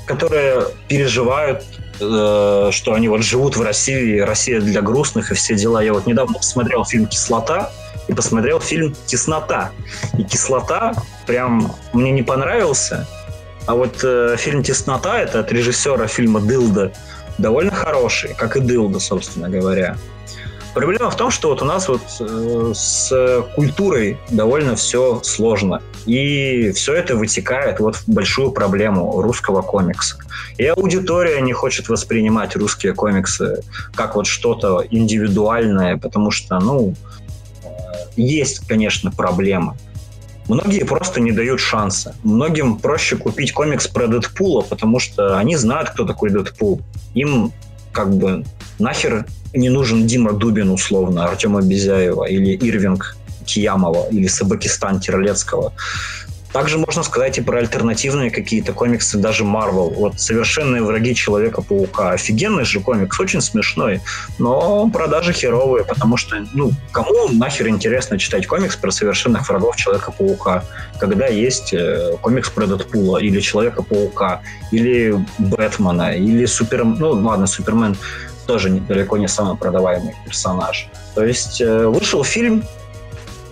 которые переживают э, что они вот живут в России, Россия для грустных и все дела. Я вот недавно посмотрел фильм «Кислота» и посмотрел фильм «Теснота». И «Кислота» прям мне не понравился. А вот э, фильм «Теснота» — это от режиссера фильма «Дылда», довольно хороший, как и «Дылда», собственно говоря. Проблема в том, что вот у нас вот э, с культурой довольно все сложно. И все это вытекает вот в большую проблему русского комикса. И аудитория не хочет воспринимать русские комиксы как вот что-то индивидуальное, потому что, ну, э, есть, конечно, проблемы. Многие просто не дают шанса. Многим проще купить комикс про Дэдпула, потому что они знают, кто такой Дэдпул. Им как бы нахер не нужен Дима Дубин, условно, Артема Безяева или Ирвинг Киямова или Сабакистан Терлецкого. Также можно сказать и про альтернативные какие-то комиксы, даже Marvel. Вот «Совершенные враги Человека-паука». Офигенный же комикс, очень смешной, но продажи херовые, потому что, ну, кому нахер интересно читать комикс про совершенных врагов Человека-паука, когда есть э, комикс про Дэдпула, или Человека-паука, или Бэтмена, или Супермен, ну, ладно, Супермен тоже далеко не самый продаваемый персонаж. То есть э, вышел фильм,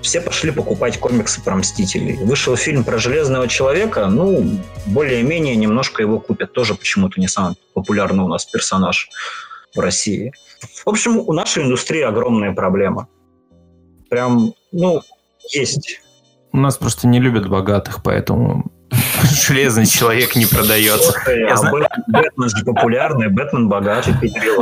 все пошли покупать комиксы про Мстителей. Вышел фильм про Железного Человека, ну, более-менее немножко его купят. Тоже почему-то не самый популярный у нас персонаж в России. В общем, у нашей индустрии огромная проблема. Прям, ну, есть. У нас просто не любят богатых, поэтому [laughs] Железный человек не продается. Я знаю... Бэтмен же популярный, Бэтмен богатый.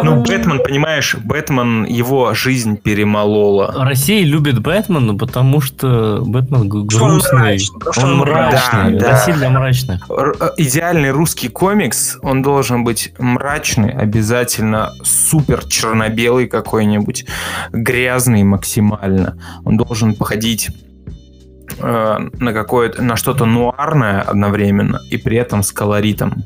Ну, Бэтмен, понимаешь, Бэтмен, его жизнь перемолола. Россия любит Бэтмена, потому что Бэтмен грустный, он мрачный. Да, Россия для мрачных. Идеальный русский комикс, он должен быть мрачный, обязательно супер черно-белый какой-нибудь, грязный максимально. Он должен походить э, на какое-то, на что-то нуарное одновременно и при этом с колоритом.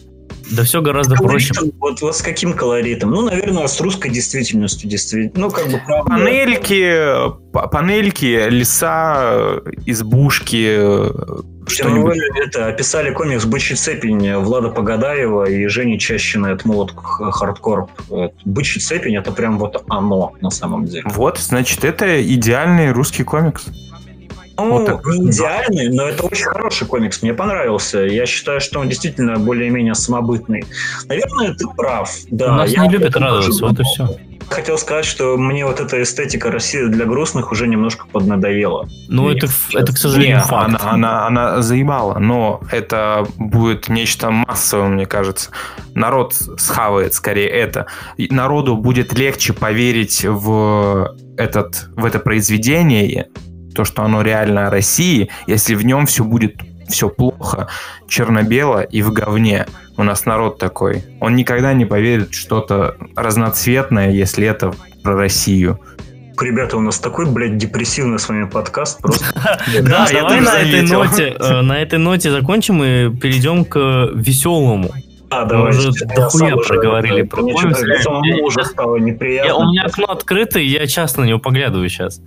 Да все гораздо колоритом, проще. Вот, вот с каким колоритом? Ну, наверное, с русской действительностью действительно. Ну, как бы правда. Панельки, панельки, леса, избушки. Что ну, вы это описали комикс «Бычий цепень» Влада Погадаева и Жени Чащина, это молот хардкор. «Бычий цепень» — это прям вот оно на самом деле. Вот, значит, это идеальный русский комикс. Ну, вот так. не идеальный, но это очень хороший комикс, мне понравился. Я считаю, что он действительно более-менее самобытный. Наверное, ты прав. Да, У нас не любят радоваться, вот и все. Хотел сказать, что мне вот эта эстетика России для грустных уже немножко поднадоела. Ну, это, это, к сожалению, не, факт. Она, она, она заебала, но это будет нечто массовое, мне кажется. Народ схавает скорее это. Народу будет легче поверить в, этот, в это произведение, то, что оно реально о России, если в нем все будет все плохо, черно-бело и в говне. У нас народ такой. Он никогда не поверит что-то разноцветное, если это про Россию. Ребята, у нас такой, блядь, депрессивный с вами подкаст. Просто. [laughs] Да, давай на этой ноте, э, [laughs] на этой ноте закончим и перейдем к веселому. А, давай. Мы уже дохуя проговорили про. Самому уже стало неприятно. У меня окно открыто, и я часто на него поглядываю сейчас.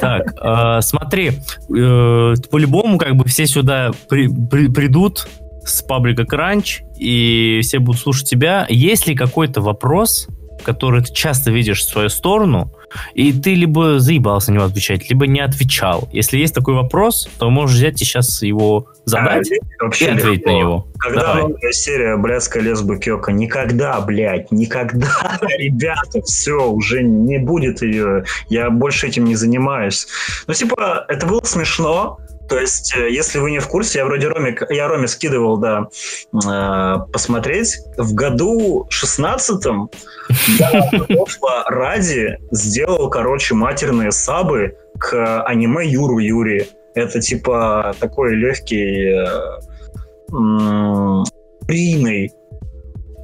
Так, э, смотри, э, по-любому как бы все сюда при, при, придут с паблика Crunch, и все будут слушать тебя. Есть ли какой-то вопрос, который ты часто видишь в свою сторону, и ты либо заебался на него отвечать, либо не отвечал. Если есть такой вопрос, то можешь взять и сейчас его задать а, и ответить легко. на него. Когда Давай. новая серия «Блядская лесба Кёка»? Никогда, блядь, никогда, [laughs] ребята, все, уже не будет ее. Я больше этим не занимаюсь. Ну, типа, это было смешно, то есть, э, если вы не в курсе, я вроде Роме, я Роме скидывал, да, э, посмотреть. В году 16-м я ради сделал, короче, матерные сабы к аниме Юру Юри. Это типа такой легкий э, приный,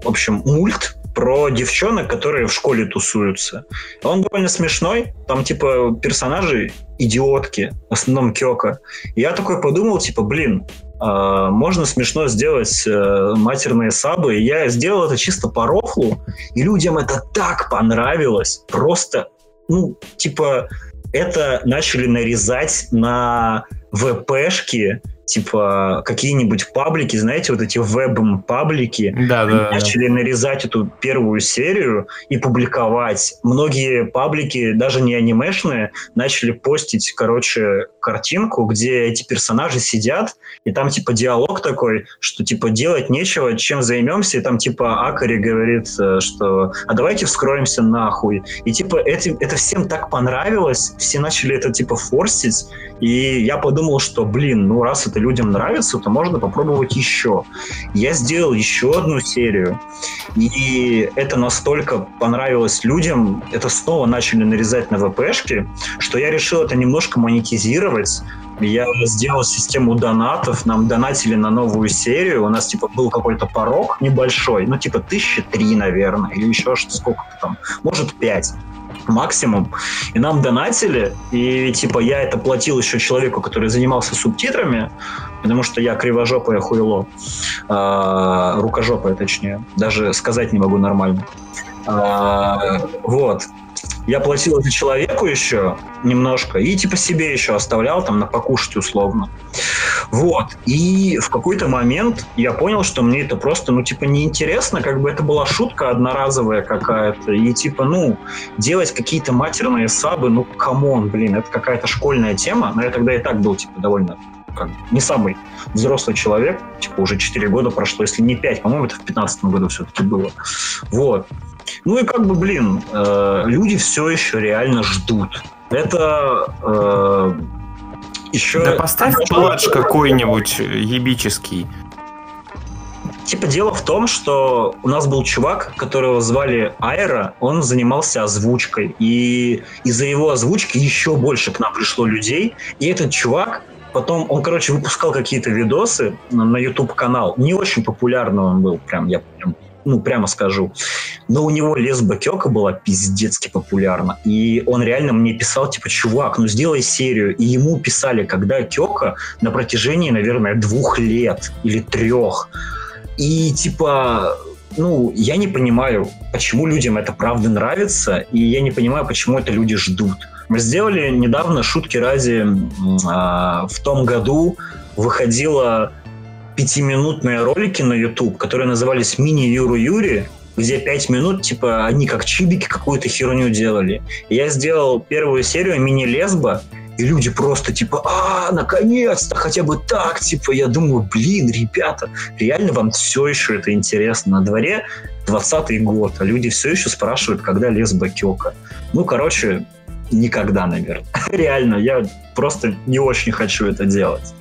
в общем, мульт про девчонок, которые в школе тусуются. Он довольно смешной, там типа персонажи идиотки, в основном Кёка. И я такой подумал, типа, блин, э, можно смешно сделать э, матерные сабы. И я сделал это чисто по рофлу, и людям это так понравилось. Просто, ну, типа, это начали нарезать на ВПшки, типа какие-нибудь паблики, знаете, вот эти веб-паблики, да, да, начали да. нарезать эту первую серию и публиковать. Многие паблики, даже не анимешные, начали постить, короче, картинку, где эти персонажи сидят, и там типа диалог такой, что типа делать нечего, чем займемся, и там типа Акари говорит, э, что а давайте вскроемся нахуй. И типа это, это всем так понравилось, все начали это типа форсить, и я подумал, что, блин, ну раз это людям нравится, то можно попробовать еще. Я сделал еще одну серию, и это настолько понравилось людям, это снова начали нарезать на ВПшки, что я решил это немножко монетизировать, я сделал систему донатов, нам донатили на новую серию, у нас, типа, был какой-то порог небольшой, ну, типа, тысячи три, наверное, или еще что сколько-то там, может, пять. Максимум. И нам донатили, и типа я это платил еще человеку, который занимался субтитрами, потому что я кривожопое хуйло, а, рукожопое точнее, даже сказать не могу нормально. А, вот. Я платил это человеку еще немножко и типа себе еще оставлял там на покушать условно. Вот. И в какой-то момент я понял, что мне это просто, ну, типа, неинтересно, как бы это была шутка одноразовая какая-то. И типа, ну, делать какие-то матерные сабы, ну, come on, блин, это какая-то школьная тема. Но я тогда и так был, типа, довольно как, не самый взрослый человек, типа уже 4 года прошло, если не 5, по-моему, это в 15 году все-таки было. Вот. Ну и как бы, блин, э, люди все еще реально ждут. Это э, еще... Да поставь плач какой-нибудь ебический. Типа дело в том, что у нас был чувак, которого звали Айра, он занимался озвучкой, и из-за его озвучки еще больше к нам пришло людей, и этот чувак Потом он, короче, выпускал какие-то видосы на YouTube канал. Не очень популярный он был, прям я прям ну, прямо скажу. Но у него лесба Кёка была пиздецки популярна. И он реально мне писал, типа, чувак, ну сделай серию. И ему писали, когда Кёка на протяжении, наверное, двух лет или трех. И, типа, ну, я не понимаю, почему людям это правда нравится, и я не понимаю, почему это люди ждут. Мы сделали недавно шутки ради а, в том году выходила пятиминутные ролики на YouTube, которые назывались «Мини Юру Юри», где пять минут, типа, они как чибики какую-то херню делали. Я сделал первую серию «Мини-лесба», и люди просто типа, а, наконец-то, хотя бы так, типа, я думаю, блин, ребята, реально вам все еще это интересно. На дворе 20 год, а люди все еще спрашивают, когда лесба Кёка. Ну, короче, никогда, наверное. [laughs] Реально, я просто не очень хочу это делать.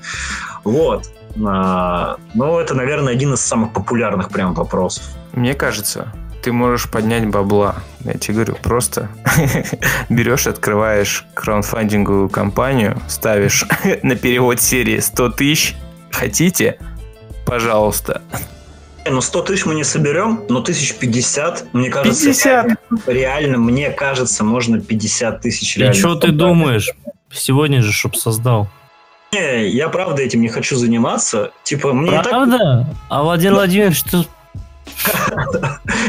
Вот. А, ну, это, наверное, один из самых популярных прям вопросов. Мне кажется, ты можешь поднять бабла. Я тебе говорю, просто [laughs] берешь, открываешь краундфандинговую компанию, ставишь [laughs] на перевод серии 100 тысяч. Хотите? Пожалуйста. Ну, 100 тысяч мы не соберем, но тысяч 50, мне кажется... 50! Реально, реально, мне кажется, можно 50 тысяч И что ты думаешь? Сегодня же, чтоб создал. Не, я правда этим не хочу заниматься. Типа, мне правда? Так... А Владимир Владимирович, что...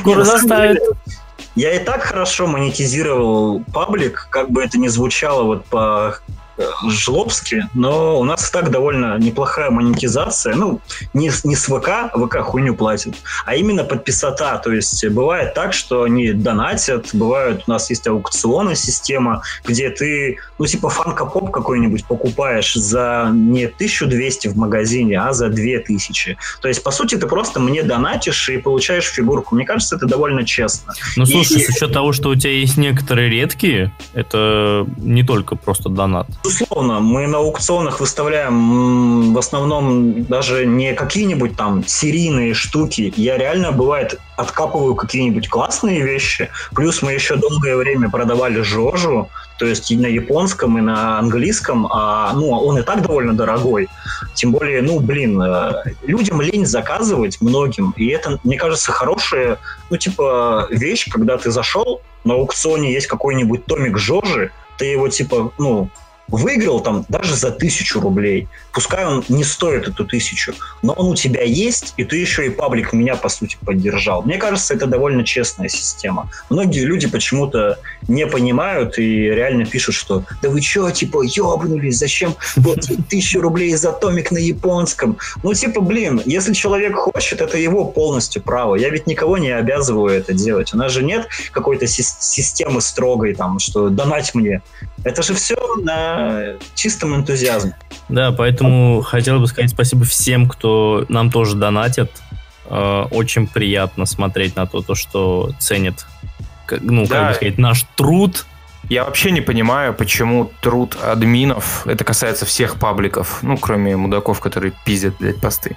Скоро заставит. Я и так хорошо монетизировал паблик, как бы это ни звучало вот по жлобски, но у нас так довольно неплохая монетизация. Ну, не, не с ВК, ВК хуйню платит, а именно подписота. То есть бывает так, что они донатят, бывают, у нас есть аукционная система, где ты, ну, типа фанка-поп какой-нибудь покупаешь за не 1200 в магазине, а за 2000. То есть, по сути, ты просто мне донатишь и получаешь фигурку. Мне кажется, это довольно честно. Ну, слушай, и... с учетом того, что у тебя есть некоторые редкие, это не только просто донат. Безусловно, мы на аукционах выставляем в основном даже не какие-нибудь там серийные штуки. Я реально, бывает, откапываю какие-нибудь классные вещи. Плюс мы еще долгое время продавали Жожу, то есть и на японском, и на английском, а, ну, он и так довольно дорогой. Тем более, ну, блин, э, людям лень заказывать многим, и это, мне кажется, хорошая, ну, типа, вещь, когда ты зашел, на аукционе есть какой-нибудь томик Жожи, ты его, типа, ну, выиграл там даже за тысячу рублей. Пускай он не стоит эту тысячу, но он у тебя есть, и ты еще и паблик меня, по сути, поддержал. Мне кажется, это довольно честная система. Многие люди почему-то не понимают и реально пишут, что да вы что, типа, ебнулись, зачем платить тысячу рублей за томик на японском? Ну, типа, блин, если человек хочет, это его полностью право. Я ведь никого не обязываю это делать. У нас же нет какой-то системы строгой, там, что донать мне. Это же все на чистом энтузиазме. Да, поэтому хотел бы сказать спасибо всем, кто нам тоже донатит. Э, очень приятно смотреть на то, то что ценит, ну, да. как бы сказать, наш труд. Я вообще не понимаю, почему труд админов, это касается всех пабликов, ну, кроме мудаков, которые пиздят, блядь, посты.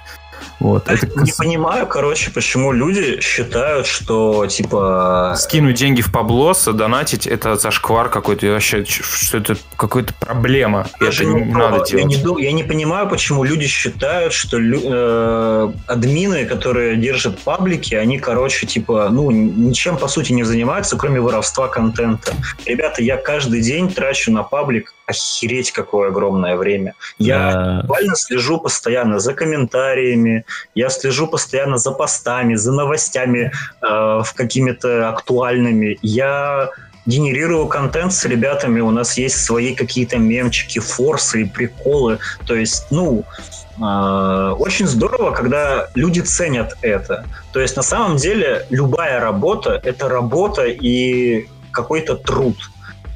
Вот. Это Не понимаю, короче, почему люди считают, что, типа... Скинуть деньги в Паблос, донатить, это зашквар какой-то. И Вообще, что это какая-то проблема. Даже это не, не надо то. я, не, делать. я не понимаю, почему люди считают, что лю- э, админы, которые держат паблики, они, короче, типа, ну, ничем по сути не занимаются, кроме воровства контента. Ребята, я каждый день трачу на паблик охереть какое огромное время. Я Да. буквально слежу постоянно за комментариями, я слежу постоянно за постами, за новостями э, в какими-то актуальными. Я генерирую контент с ребятами, у нас есть свои какие-то мемчики, форсы и приколы. То есть, ну, э, очень здорово, когда люди ценят это. То есть, на самом деле, любая работа — это работа и какой-то труд.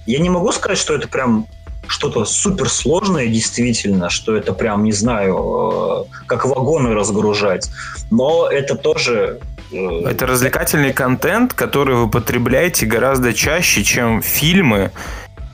Я не могу сказать, что это прям что-то суперсложное действительно, что это прям, не знаю, э, как вагоны разгружать. Но это тоже... э, Это развлекательный контент, который вы потребляете гораздо чаще, чем фильмы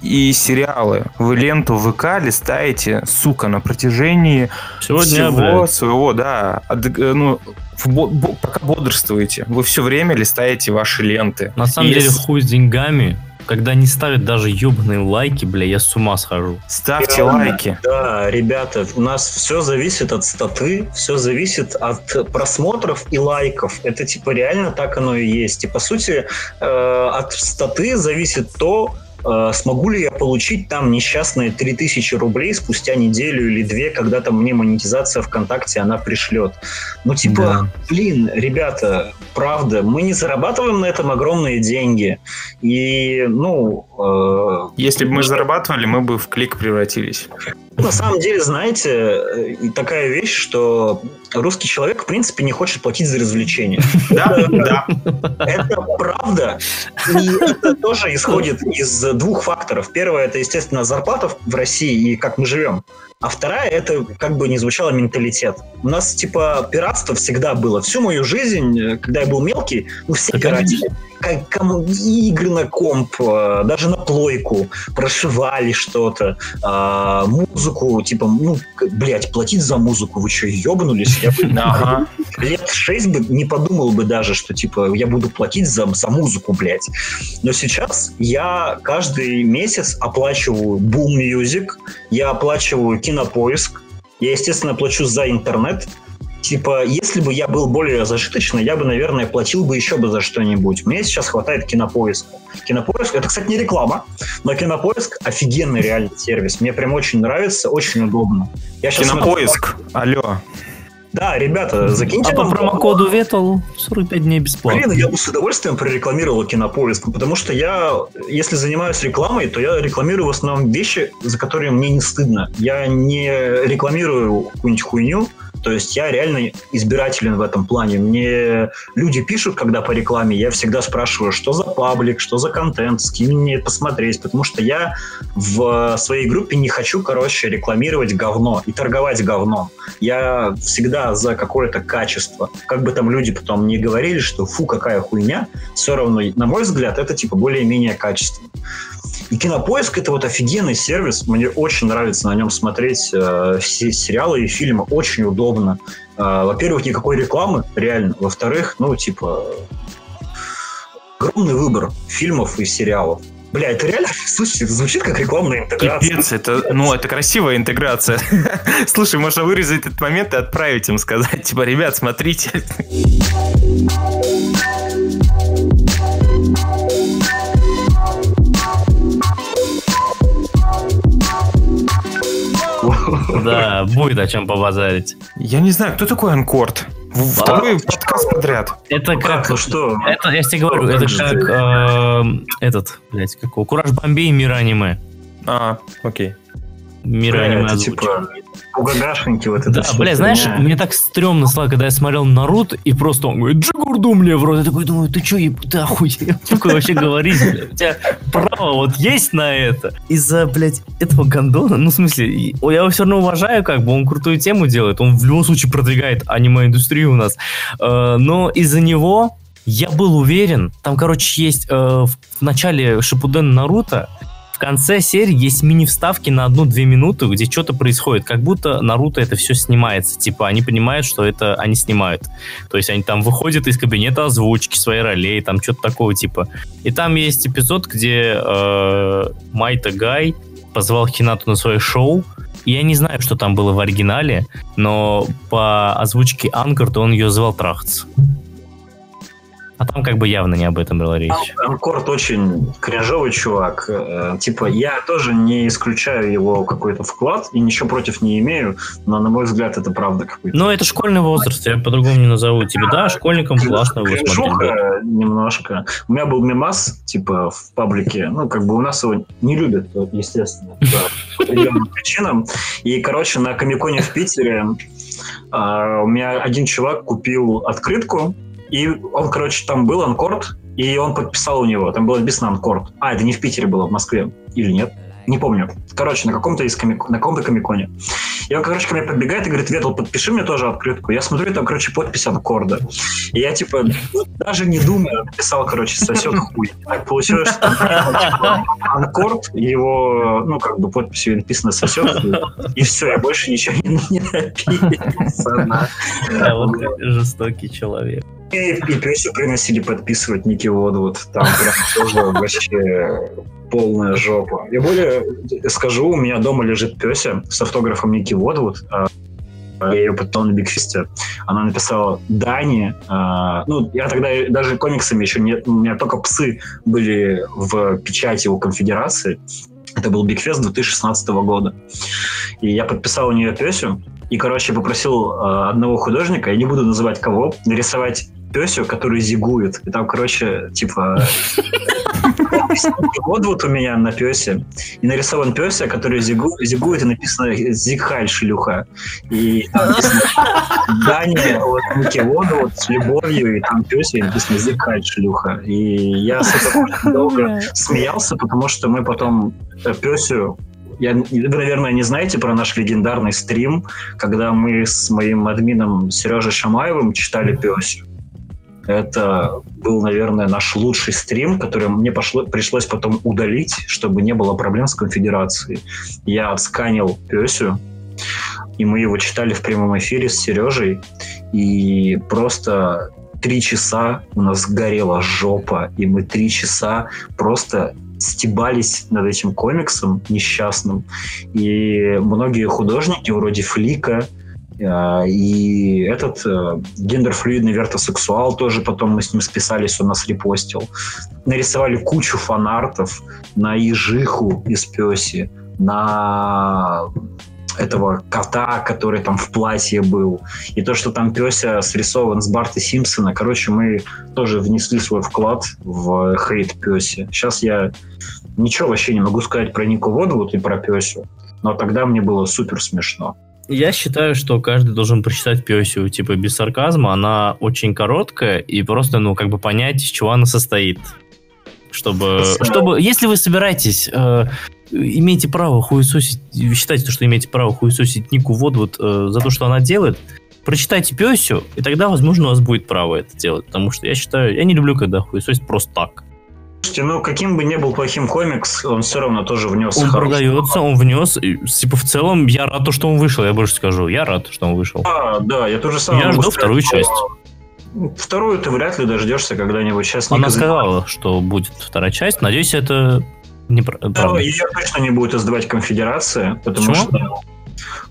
и сериалы. Вы ленту ВК листаете, сука, на протяжении Сегодня, всего блядь, своего, да, от- э, ну, в бо- бо- пока бодрствуете, вы все время листаете ваши ленты. на самом И деле с- хуй с деньгами. Когда не ставят даже ебаные лайки, бля, я с ума схожу. Ставьте Реально, лайки. Да, ребята, у нас все зависит от статы, все зависит от просмотров и лайков. Это типа реально так оно и есть. И по сути э, от статы зависит то, смогу ли я получить там несчастные 3000 рублей спустя неделю или две, когда там мне монетизация ВКонтакте она пришлет. Ну типа, Да. блин, ребята, правда, мы не зарабатываем на этом огромные деньги. И, ну... э, Если бы мы зарабатывали, мы бы в клик превратились. на самом деле, знаете, э, такая вещь, что русский человек, в принципе, не хочет платить за развлечения. [laughs] Да, да. Это правда. И это тоже исходит из двух факторов. Первое, это, естественно, зарплата в России и как мы живем. А вторая, это, как бы не звучало, менталитет. У нас, типа, пиратство всегда было. Всю мою жизнь, когда я был мелкий, ну, все Так пиратели. Как, кому, игры на комп, э, даже на плойку, прошивали что-то, а, музыку, типа, ну, блядь, платить за музыку, вы что, ебанулись? Я бы [laughs] Ага. лет шесть бы не подумал бы даже, что типа я буду платить за, за музыку, блядь. Но сейчас я каждый месяц оплачиваю Boom Music, я оплачиваю Кинопоиск, я, естественно, плачу за интернет. Типа, если бы я был более зажиточный, я бы, наверное, платил бы еще бы за что-нибудь. Мне сейчас хватает кинопоиска. Кинопоиск, это, кстати, не реклама, но кинопоиск офигенный реальный сервис. Мне прям очень нравится, очень удобно. Я щас смотрю- Кинопоиск. Алло. Да, ребята, закиньте А по нам промокоду VETAL 45 дней бесплатно. Блин, я бы с удовольствием прорекламировал кинопоиск, потому что я, если занимаюсь рекламой, то я рекламирую в основном вещи, за которые мне не стыдно. Я не рекламирую какую-нибудь хуйню, то есть я реально избирателен в этом плане. Мне люди пишут, когда по рекламе, я всегда спрашиваю, что за паблик, что за контент, скинь мне это посмотреть, потому что я в своей группе не хочу, короче, рекламировать говно и торговать говном. Я всегда за какое-то качество. Как бы там люди потом не говорили, что фу, какая хуйня, все равно, на мой взгляд, это типа более-менее качественно. И Кинопоиск это вот офигенный сервис. Мне очень нравится на нем смотреть э, все сериалы и фильмы. Очень удобно. Э, во-первых, никакой рекламы, реально. Во-вторых, ну, типа, огромный выбор фильмов и сериалов. Бля, это реально, [laughs] слушайте, это звучит как рекламная интеграция. Пипец, это, ну, это красивая интеграция. [laughs] Слушай, можно вырезать этот момент и отправить им, сказать, типа, ребят, смотрите. Да, будет о чем побазарить. Я не знаю, кто такой Анкорд? Второй подкаст подряд. Это Ну как... как, ну что? Это, я тебе говорю, это как эм, этот, блядь, какого? Кураж Бомбей, мир аниме. А, окей. Мир Бля, аниме это озвучка. типа угагашеньки вот это Да, бля, знаешь, мне так стрёмно стало, когда я смотрел Наруто, и просто он говорит, Джигурду мне в рот. Я такой думаю, ты чё, еб... ты охуел? [laughs] Такое вообще говорить, блядь. У тебя право вот есть на это. Из-за, блядь, этого гондона, ну, в смысле, я его все равно уважаю, как бы, он крутую тему делает, он в любом случае продвигает аниме-индустрию у нас. Э, Но из-за него я был уверен, там, короче, есть э, в в начале Шипуден Наруто, в конце серии есть мини-вставки на одну-две минуты, где что-то происходит, как будто Наруто это все снимается. Типа, они понимают, что это они снимают. То есть они там выходят из кабинета озвучки своей ролей, там что-то такого типа. И там есть эпизод, где э, Майта Гай позвал Хинату на свое шоу, я не знаю, что там было в оригинале, но по озвучке Анкорта он ее звал Трахц. А там как бы явно не об этом была речь. Анкорд очень кринжовый чувак. Э, Типа, я тоже не исключаю его какой-то вклад и ничего против не имею, но, на мой взгляд, это правда какой-то. Ну, это школьный возраст, я по-другому не назову тебе. Да, школьникам классно его смотреть. немножко. У меня был мемас, типа, в паблике. Ну, как бы у нас его не любят, естественно, по [laughs] определенным причинам. И, короче, на Комиконе в Питере а, у меня один чувак купил открытку, и он, короче, там был анкорд, и он подписал у него. Там было написано анкорд. А, это не в Питере было, в Москве. Или нет? Не помню. Короче, на каком-то из комик... на каком-то комиконе. И он, короче, ко мне подбегает и говорит, Ветл, подпиши мне тоже открытку. Я смотрю, там, короче, подпись анкорда. И я, типа, даже не думая, написал, короче, сосет хуй. Так получилось, что анкорд, его, ну, как бы подписью написано сосет хуй. И все, я больше ничего не, написано. Да, вот жестокий человек. И, песю приносили подписывать Ники Водвуд. Там прям тоже вообще полная жопа. Я более скажу, у меня дома лежит песя с автографом Ники Водвуд. А, Я ее подписал на Бигфисте. Она написала Дани. а, Ну, я тогда даже комиксами еще не... У меня только псы были в печати у конфедерации. Это был Бигфест 2016 года. И я подписал у нее песю. И, короче, попросил одного художника, я не буду называть кого, нарисовать песю, который зигует. И там, короче, типа... [laughs] Вот вот у меня на песе. И нарисован песя, который зигу, зигует, и написано «Зигхаль, шлюха». И там написано «Даня от Ники вот с любовью», и там песя, и написано «Зигхаль, шлюха». И я с этого долго смеялся, потому что мы потом э, песю я, вы, наверное, не знаете про наш легендарный стрим, когда мы с моим админом Сережей Шамаевым читали песю. Это был, наверное, наш лучший стрим, который мне пошло, пришлось потом удалить, чтобы не было проблем с конфедерацией. Я отсканил песю, и мы его читали в прямом эфире с Сережей, и просто три часа у нас горела жопа, и мы три часа просто стебались над этим комиксом несчастным. И многие художники, вроде Флика, и этот э, гендерфлюидный вертосексуал тоже потом мы с ним списались, он нас репостил. Нарисовали кучу фанартов на ежиху из Песи, на этого кота, который там в платье был, и то, что там Песя срисован с Барта Симпсона. Короче, мы тоже внесли свой вклад в хейт Песи. Сейчас я ничего вообще не могу сказать про Нику Водвуд и про Песю, но тогда мне было супер смешно. Я считаю, что каждый должен прочитать Песю, типа, без сарказма. Она очень короткая, и просто, ну, как бы понять, из чего она состоит. Чтобы, чтобы если вы собираетесь, э, имеете право хуесосить, считаете, что имеете право хуесосить Нику Водвуд э, за то, что она делает, прочитайте Песю, и тогда, возможно, у вас будет право это делать. Потому что я считаю, я не люблю, когда хуесосить просто так. Слушайте, ну каким бы ни был плохим комикс, он все равно тоже внес Он хороший продается, он внес. и, Типа, в целом, я рад, то, что он вышел, я больше скажу. Я рад, что он вышел. А, да, я тоже сам Я жду вторую часть. Вторую ты вряд ли дождешься когда-нибудь. Сейчас Она сказала, что будет вторая часть. Надеюсь, это не пр- правда. Ее точно не будет издавать конфедерация, потому Почему? что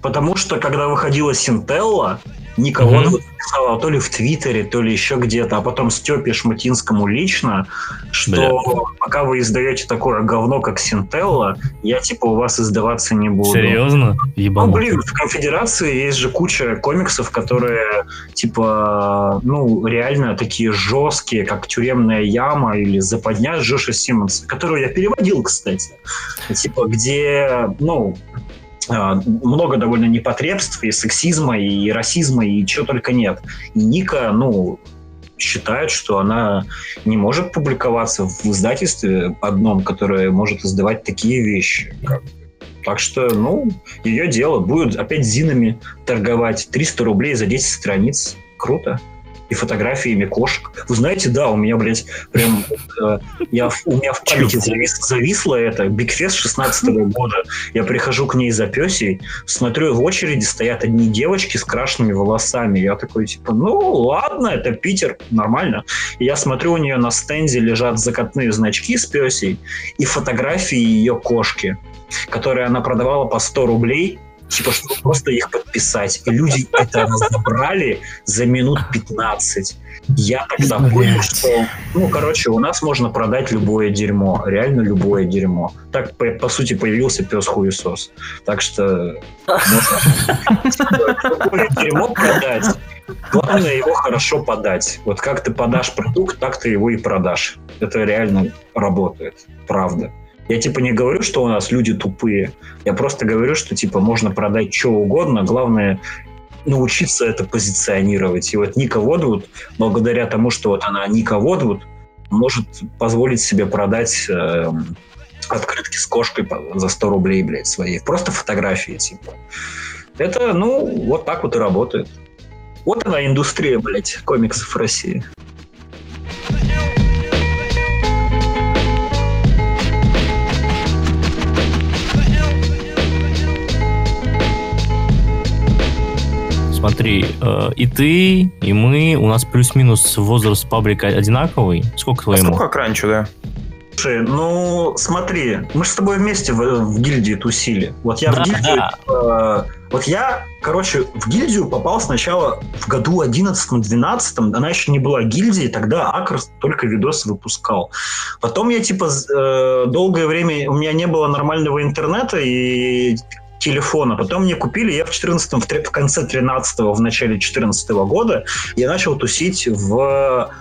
потому что когда выходила Синтелла, никого написала то ли в Твиттере, то ли еще где-то, а потом Степе Шматинскому лично, что Бля. пока вы издаете такое говно, как Синтелла, я типа у вас издаваться не буду. Серьезно? Ну, Ебанутый. блин, в конфедерации есть же куча комиксов, которые, типа, ну, реально такие жесткие, как «Тюремная яма» или «Западня» Джоша Симмонса, которую я переводил, кстати. Типа, где, ну, много довольно непотребств и сексизма, и расизма, и чего только нет. И Ника, ну, считает, что она не может публиковаться в издательстве одном, которое может издавать такие вещи. Так что, ну, ее дело. Будет опять зинами торговать. 300 рублей за 10 страниц. Круто. И фотографиями кошек. Вы знаете, да, у меня, блядь, прям... Э, я, у меня в памяти завис, зависло это. Бигфест 16 [laughs] года. Я прихожу к ней за песей, смотрю, в очереди стоят одни девочки с крашенными волосами. Я такой, типа, ну, ладно, это Питер, нормально. И я смотрю, у нее на стенде лежат закатные значки с песей и фотографии ее кошки, которые она продавала по 100 рублей типа, чтобы просто их подписать. И люди это разобрали за минут 15. Я тогда понял, что, ну, короче, у нас можно продать любое дерьмо, реально любое дерьмо. Так, по, по сути, появился пес хуесос. Так что любое дерьмо продать. Главное его хорошо подать. Вот как ты подашь продукт, так ты его и продашь. Это реально работает, правда. Я типа не говорю, что у нас люди тупые. Я просто говорю, что типа можно продать что угодно. Главное научиться это позиционировать. И вот Ника Водвуд, благодаря тому, что вот она Ника Водвуд, может позволить себе продать э, открытки с кошкой за 100 рублей, блядь, свои. Просто фотографии, типа. Это, ну, вот так вот и работает. Вот она индустрия, блядь, комиксов России. Смотри, э, и ты, и мы, у нас плюс-минус возраст паблика одинаковый. Сколько твоему? А сколько Кранчу, да? Слушай, ну смотри, мы же с тобой вместе в, в гильдии тусили. Вот я да, в гильдию, да. э, вот я, короче, в гильдию попал сначала в году 11-12, она еще не была гильдией, тогда Акр только видосы выпускал. Потом я типа э, долгое время у меня не было нормального интернета и телефона. Потом мне купили, я в 14 в, в конце 13 в начале 14 года я начал тусить в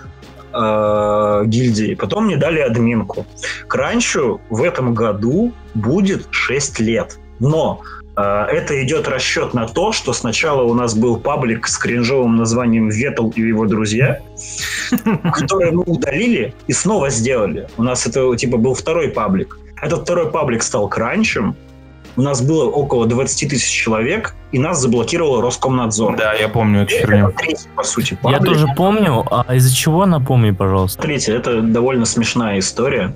э, гильдии. Потом мне дали админку. К ранчу в этом году будет 6 лет. Но э, это идет расчет на то, что сначала у нас был паблик с кринжовым названием «Ветл и его друзья», который мы удалили и снова сделали. У нас это типа был второй паблик. Этот второй паблик стал кранчем, у нас было около 20 тысяч человек, и нас заблокировал Роскомнадзор. Да, я помню эту херню. Третий, по сути, паблик. Я тоже помню. А из-за чего, напомни, пожалуйста. Третий, это довольно смешная история.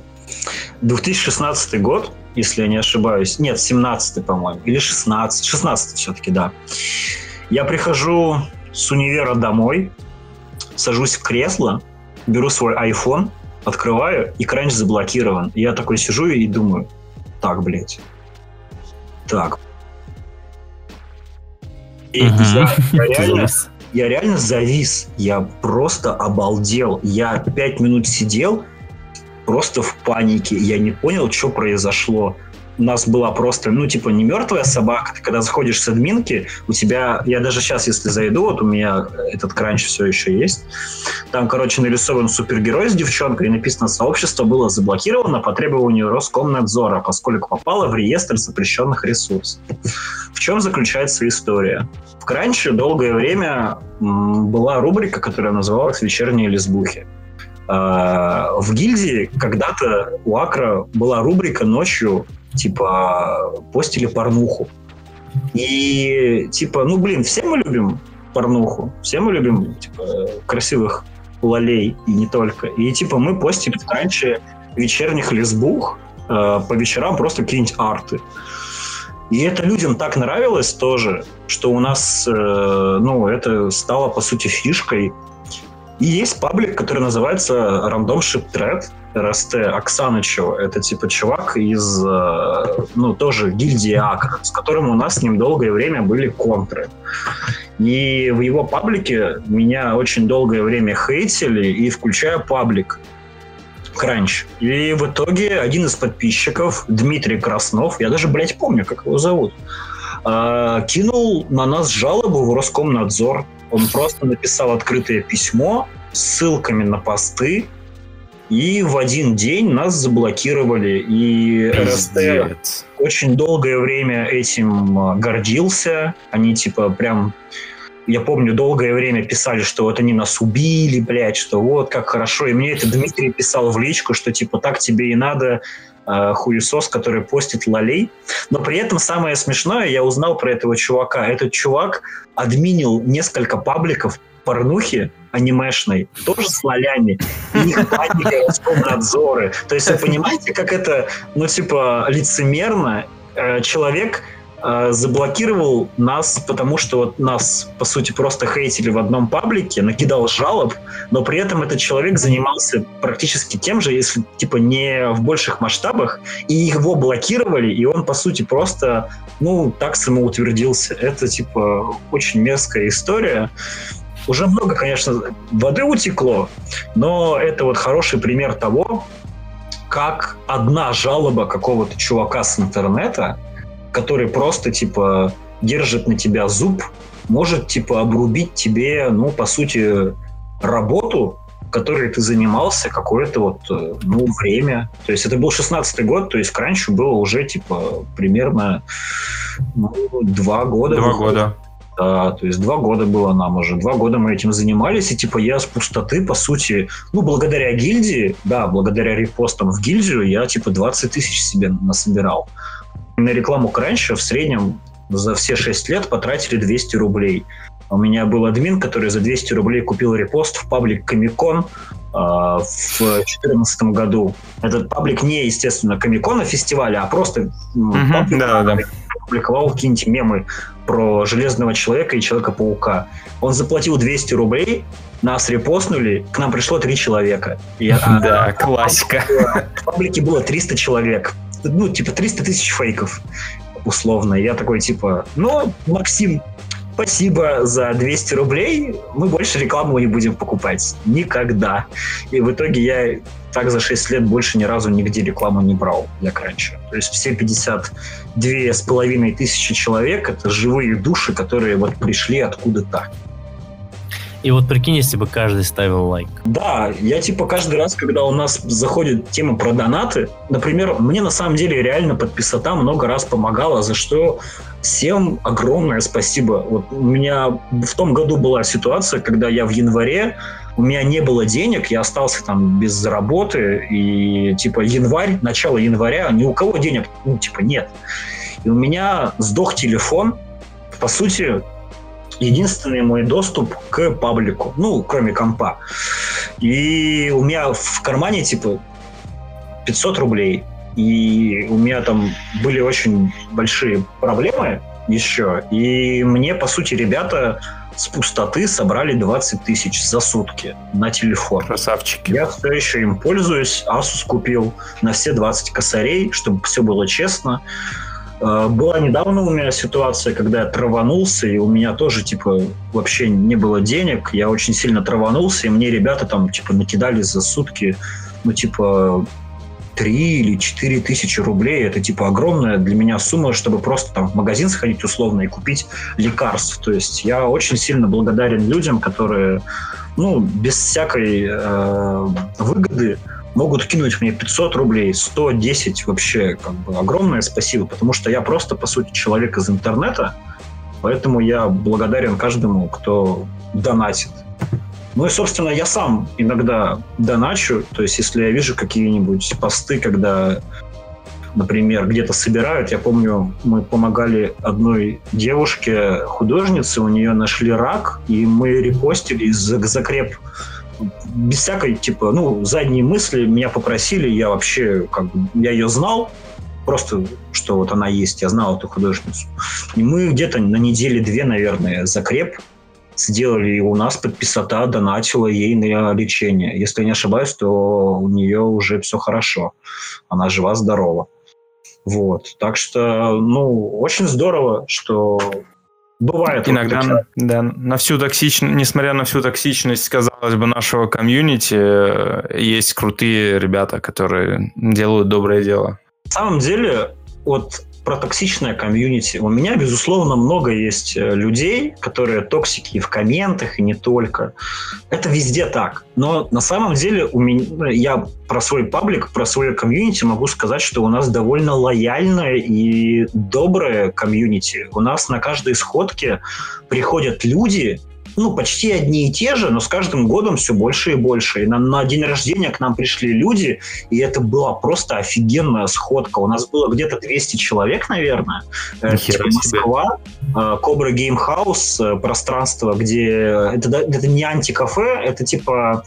2016 год, если я не ошибаюсь. Нет, 17 по-моему. Или 16. 16 все-таки, да. Я прихожу с универа домой, сажусь в кресло, беру свой iPhone, открываю, и кранч заблокирован. И я такой сижу и думаю, так, блядь, так. И угу. я, я, [laughs] реально, я реально завис. Я просто обалдел. Я пять минут сидел просто в панике. Я не понял, что произошло у нас была просто, ну, типа, не мертвая собака. Ты когда заходишь с админки, у тебя, я даже сейчас, если зайду, вот у меня этот кранч все еще есть, там, короче, нарисован супергерой с девчонкой, и написано, сообщество было заблокировано по требованию Роскомнадзора, поскольку попало в реестр запрещенных ресурсов. В чем заключается история? В кранче долгое время была рубрика, которая называлась «Вечерние лесбухи». А, в гильдии когда-то у Акра была рубрика ночью типа, постили порнуху. И, типа, ну, блин, все мы любим порнуху, все мы любим, типа, красивых лолей, и не только. И, типа, мы постили раньше вечерних лесбух э, по вечерам просто какие-нибудь арты. И это людям так нравилось тоже, что у нас, э, ну, это стало, по сути, фишкой. И есть паблик, который называется Random Ship Thread, РСТ Оксанычева. Это типа чувак из, э, ну, тоже гильдии Акр, с которым у нас с ним долгое время были контры. И в его паблике меня очень долгое время хейтили, и включая паблик Кранч. И в итоге один из подписчиков, Дмитрий Краснов, я даже, блядь, помню, как его зовут, э, кинул на нас жалобу в Роскомнадзор. Он просто написал открытое письмо с ссылками на посты, и в один день нас заблокировали. И. РСТ очень долгое время этим а, гордился. Они типа прям я помню, долгое время писали, что вот они нас убили, блядь, что вот как хорошо. И мне это Дмитрий писал в личку, что типа так тебе и надо, э, хуесос, который постит лолей. Но при этом самое смешное, я узнал про этого чувака. Этот чувак админил несколько пабликов порнухи, анимешной, тоже с нолями. И их банили Роскомнадзоры. То есть вы понимаете, как это, ну, типа, лицемерно э, человек э, заблокировал нас, потому что вот нас, по сути, просто хейтили в одном паблике, накидал жалоб, но при этом этот человек занимался практически тем же, если, типа, не в больших масштабах, и его блокировали, и он, по сути, просто, ну, так самоутвердился. Это, типа, очень мерзкая история. Уже много, конечно, воды утекло, но это вот хороший пример того, как одна жалоба какого-то чувака с интернета – который просто, типа, держит на тебя зуб, может, типа, обрубить тебе, ну, по сути, работу, которой ты занимался какое-то вот, э, ну, время. То есть это был 16-й год, то есть к раньше было уже, типа, примерно ну, два года. Два года. Да, то есть два года было нам уже. Два года мы этим занимались, и типа я с пустоты, по сути, ну, благодаря гильдии, да, благодаря репостам в гильдию, я типа 20 тысяч себе насобирал на рекламу Кранча в среднем за все 6 лет потратили 200 рублей. У меня был админ, который за 200 рублей купил репост в паблик Комикон э, в 2014 году. Этот паблик не, естественно, Комикона фестиваля, а просто mm-hmm, паблик, да, да. Публиковал какие-нибудь мемы про Железного Человека и Человека-паука. Он заплатил 200 рублей, нас репостнули, к нам пришло три человека. Я, да, а, классика. В паблике было 300 человек ну, типа 300 тысяч фейков, условно. Я такой, типа, ну, Максим, спасибо за 200 рублей, мы больше рекламу не будем покупать. Никогда. И в итоге я так за 6 лет больше ни разу нигде рекламу не брал для кранча. То есть все 52 с половиной тысячи человек — это живые души, которые вот пришли откуда-то. И вот прикинь, если бы каждый ставил лайк. Да, я типа каждый раз, когда у нас заходит тема про донаты, например, мне на самом деле реально подписота много раз помогала, за что всем огромное спасибо. Вот у меня в том году была ситуация, когда я в январе у меня не было денег, я остался там без работы, и типа январь, начало января, ни у кого денег, ну, типа, нет. И у меня сдох телефон, по сути, единственный мой доступ к паблику, ну, кроме компа. И у меня в кармане, типа, 500 рублей. И у меня там были очень большие проблемы еще. И мне, по сути, ребята с пустоты собрали 20 тысяч за сутки на телефон. Красавчики. Я все еще им пользуюсь. Asus купил на все 20 косарей, чтобы все было честно. А, была недавно у меня ситуация, когда я траванулся, и у меня тоже, типа, вообще не было денег. Я очень сильно траванулся, и мне ребята там, типа, накидали за сутки, ну, типа, 3 или 4 тысячи рублей. Это, типа, огромная для меня сумма, чтобы просто там в магазин сходить условно и купить лекарств. То есть я очень сильно благодарен людям, которые, ну, без всякой э, выгоды могут кинуть мне 500 рублей, 110 вообще как бы огромное спасибо, потому что я просто, по сути, человек из интернета, поэтому я благодарен каждому, кто донатит. Ну и, собственно, я сам иногда доначу, то есть если я вижу какие-нибудь посты, когда, например, где-то собирают, я помню, мы помогали одной девушке, художнице, у нее нашли рак, и мы репостили закреп без всякой, типа, ну, задней мысли меня попросили, я вообще, как бы, я ее знал, просто, что вот она есть, я знал эту художницу. И мы где-то на неделе две, наверное, закреп сделали, и у нас подписота донатила ей на лечение. Если не ошибаюсь, то у нее уже все хорошо. Она жива-здорова. Вот. Так что, ну, очень здорово, что Бывает. Иногда, вот да, на всю токсичность, несмотря на всю токсичность, казалось бы, нашего комьюнити, э, есть крутые ребята, которые делают доброе дело. На самом деле, вот про токсичное комьюнити. У меня, безусловно, много есть э, людей, которые токсики и в комментах, и не только. Это везде так. Но на самом деле у меня, ну, я про свой паблик, про свое комьюнити могу сказать, что у нас довольно лояльное и доброе комьюнити. У нас на каждой сходке приходят люди, ну, почти одни и те же, но с каждым годом все больше и больше. И на, на день рождения к нам пришли люди, и это была просто офигенная сходка. У нас было где-то 200 человек, наверное. Это Москва, Кобра Гейм Хаус, пространство, где... Это, это не антикафе, это типа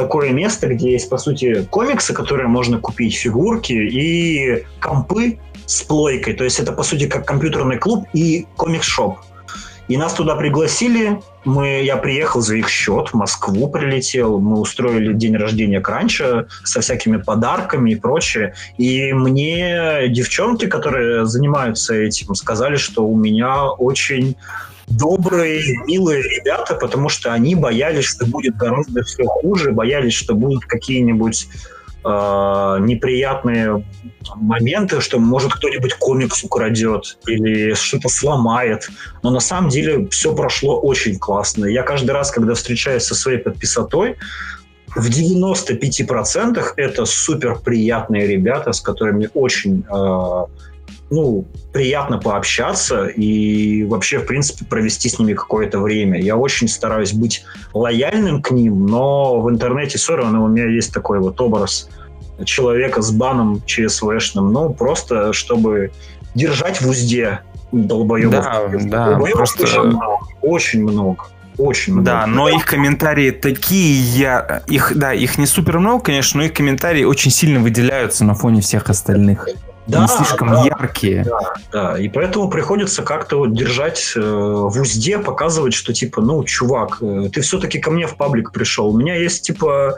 такое место, где есть, по сути, комиксы, которые можно купить, фигурки и компы с плойкой. То есть это, по сути, как компьютерный клуб и комикс-шоп. И нас туда пригласили. Мы, я приехал за их счет, в Москву прилетел. Мы устроили день рождения Кранча со всякими подарками и прочее. И мне девчонки, которые занимаются этим, сказали, что у меня очень добрые, милые ребята, потому что они боялись, что будет гораздо все хуже, боялись, что будут какие-нибудь неприятные моменты, что может кто-нибудь комикс украдет или что-то сломает. Но на самом деле все прошло очень классно. Я каждый раз, когда встречаюсь со своей подписотой, в 95% это супер приятные ребята, с которыми очень э, ну, приятно пообщаться и вообще, в принципе, провести с ними какое-то время. Я очень стараюсь быть лояльным к ним, но в интернете все равно у меня есть такой вот образ человека с баном ЧСВшным, ну, просто чтобы держать в узде долбоебов. Да, да, Долбоебов просто- очень много, очень много. Очень много. Да, но их комментарии такие, я, их, да, их не супер много, конечно, но их комментарии очень сильно выделяются на фоне всех остальных. Да, Они слишком да. яркие. Да, и поэтому приходится как-то вот держать э, в узде, показывать, что типа, ну, чувак, э, ты все-таки ко мне в паблик пришел. У меня есть типа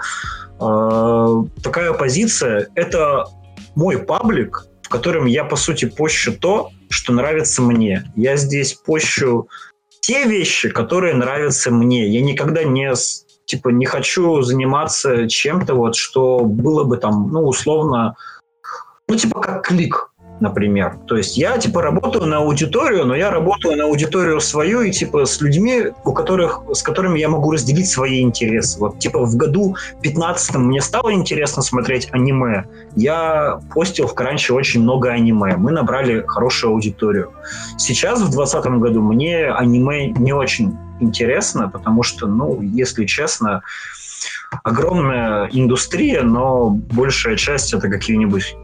э, такая позиция. Это мой паблик, в котором я по сути пощу то, что нравится мне. Я здесь пощу те вещи, которые нравятся мне. Я никогда не типа не хочу заниматься чем-то вот, что было бы там, ну условно, ну типа как клик например. То есть я типа работаю на аудиторию, но я работаю на аудиторию свою и типа с людьми, у которых, с которыми я могу разделить свои интересы. Вот типа в году 15 мне стало интересно смотреть аниме. Я постил в Кранче очень много аниме. Мы набрали хорошую аудиторию. Сейчас в 2020 году мне аниме не очень интересно, потому что, ну, если честно, огромная индустрия, но большая часть это какие-нибудь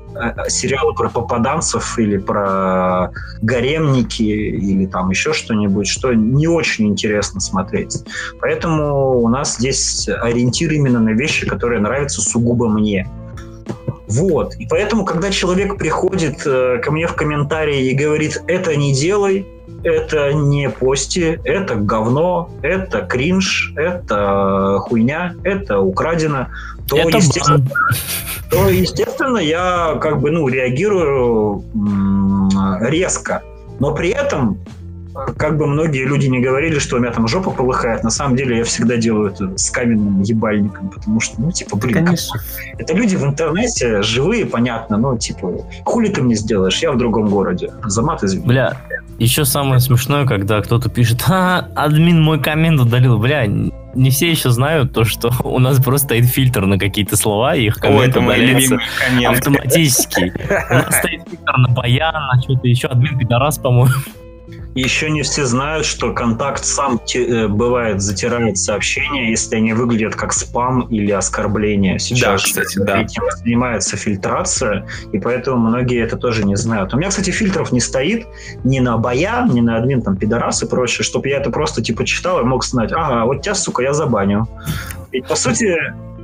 сериалы про попаданцев или про гаремники или там еще что-нибудь, что не очень интересно смотреть. Поэтому у нас здесь ориентир именно на вещи, которые нравятся сугубо мне. Вот. И поэтому, когда человек приходит э, ко мне в комментарии и говорит, это не делай, это не пости, это говно, это кринж, это хуйня, это украдено, то, Это естественно, бан. то, естественно, я как бы, ну, реагирую резко. Но при этом, как бы многие люди не говорили, что у меня там жопа полыхает, на самом деле я всегда делаю это с каменным ебальником, потому что, ну, типа, блин, как- Конечно. это люди в интернете, живые, понятно, но, типа, хули ты мне сделаешь, я в другом городе. За мат извини. Бля, еще самое смешное, когда кто-то пишет, а, админ мой коммент удалил. Бля, не все еще знают то, что [laughs] у нас просто стоит фильтр на какие-то слова, и их О, коммент это мой удаляется любимый [laughs] коммент. автоматически. У нас стоит фильтр на баян, на что-то еще. Админ пидорас, по-моему. Еще не все знают, что контакт сам э, бывает затирает сообщения, если они выглядят как спам или оскорбление. Сейчас Да, кстати, да. этим занимается фильтрация, и поэтому многие это тоже не знают. У меня, кстати, фильтров не стоит ни на боя, ни на админ, там, пидорас и прочее, чтобы я это просто, типа, читал и мог знать, ага, вот тебя, сука, я забаню. И, по сути,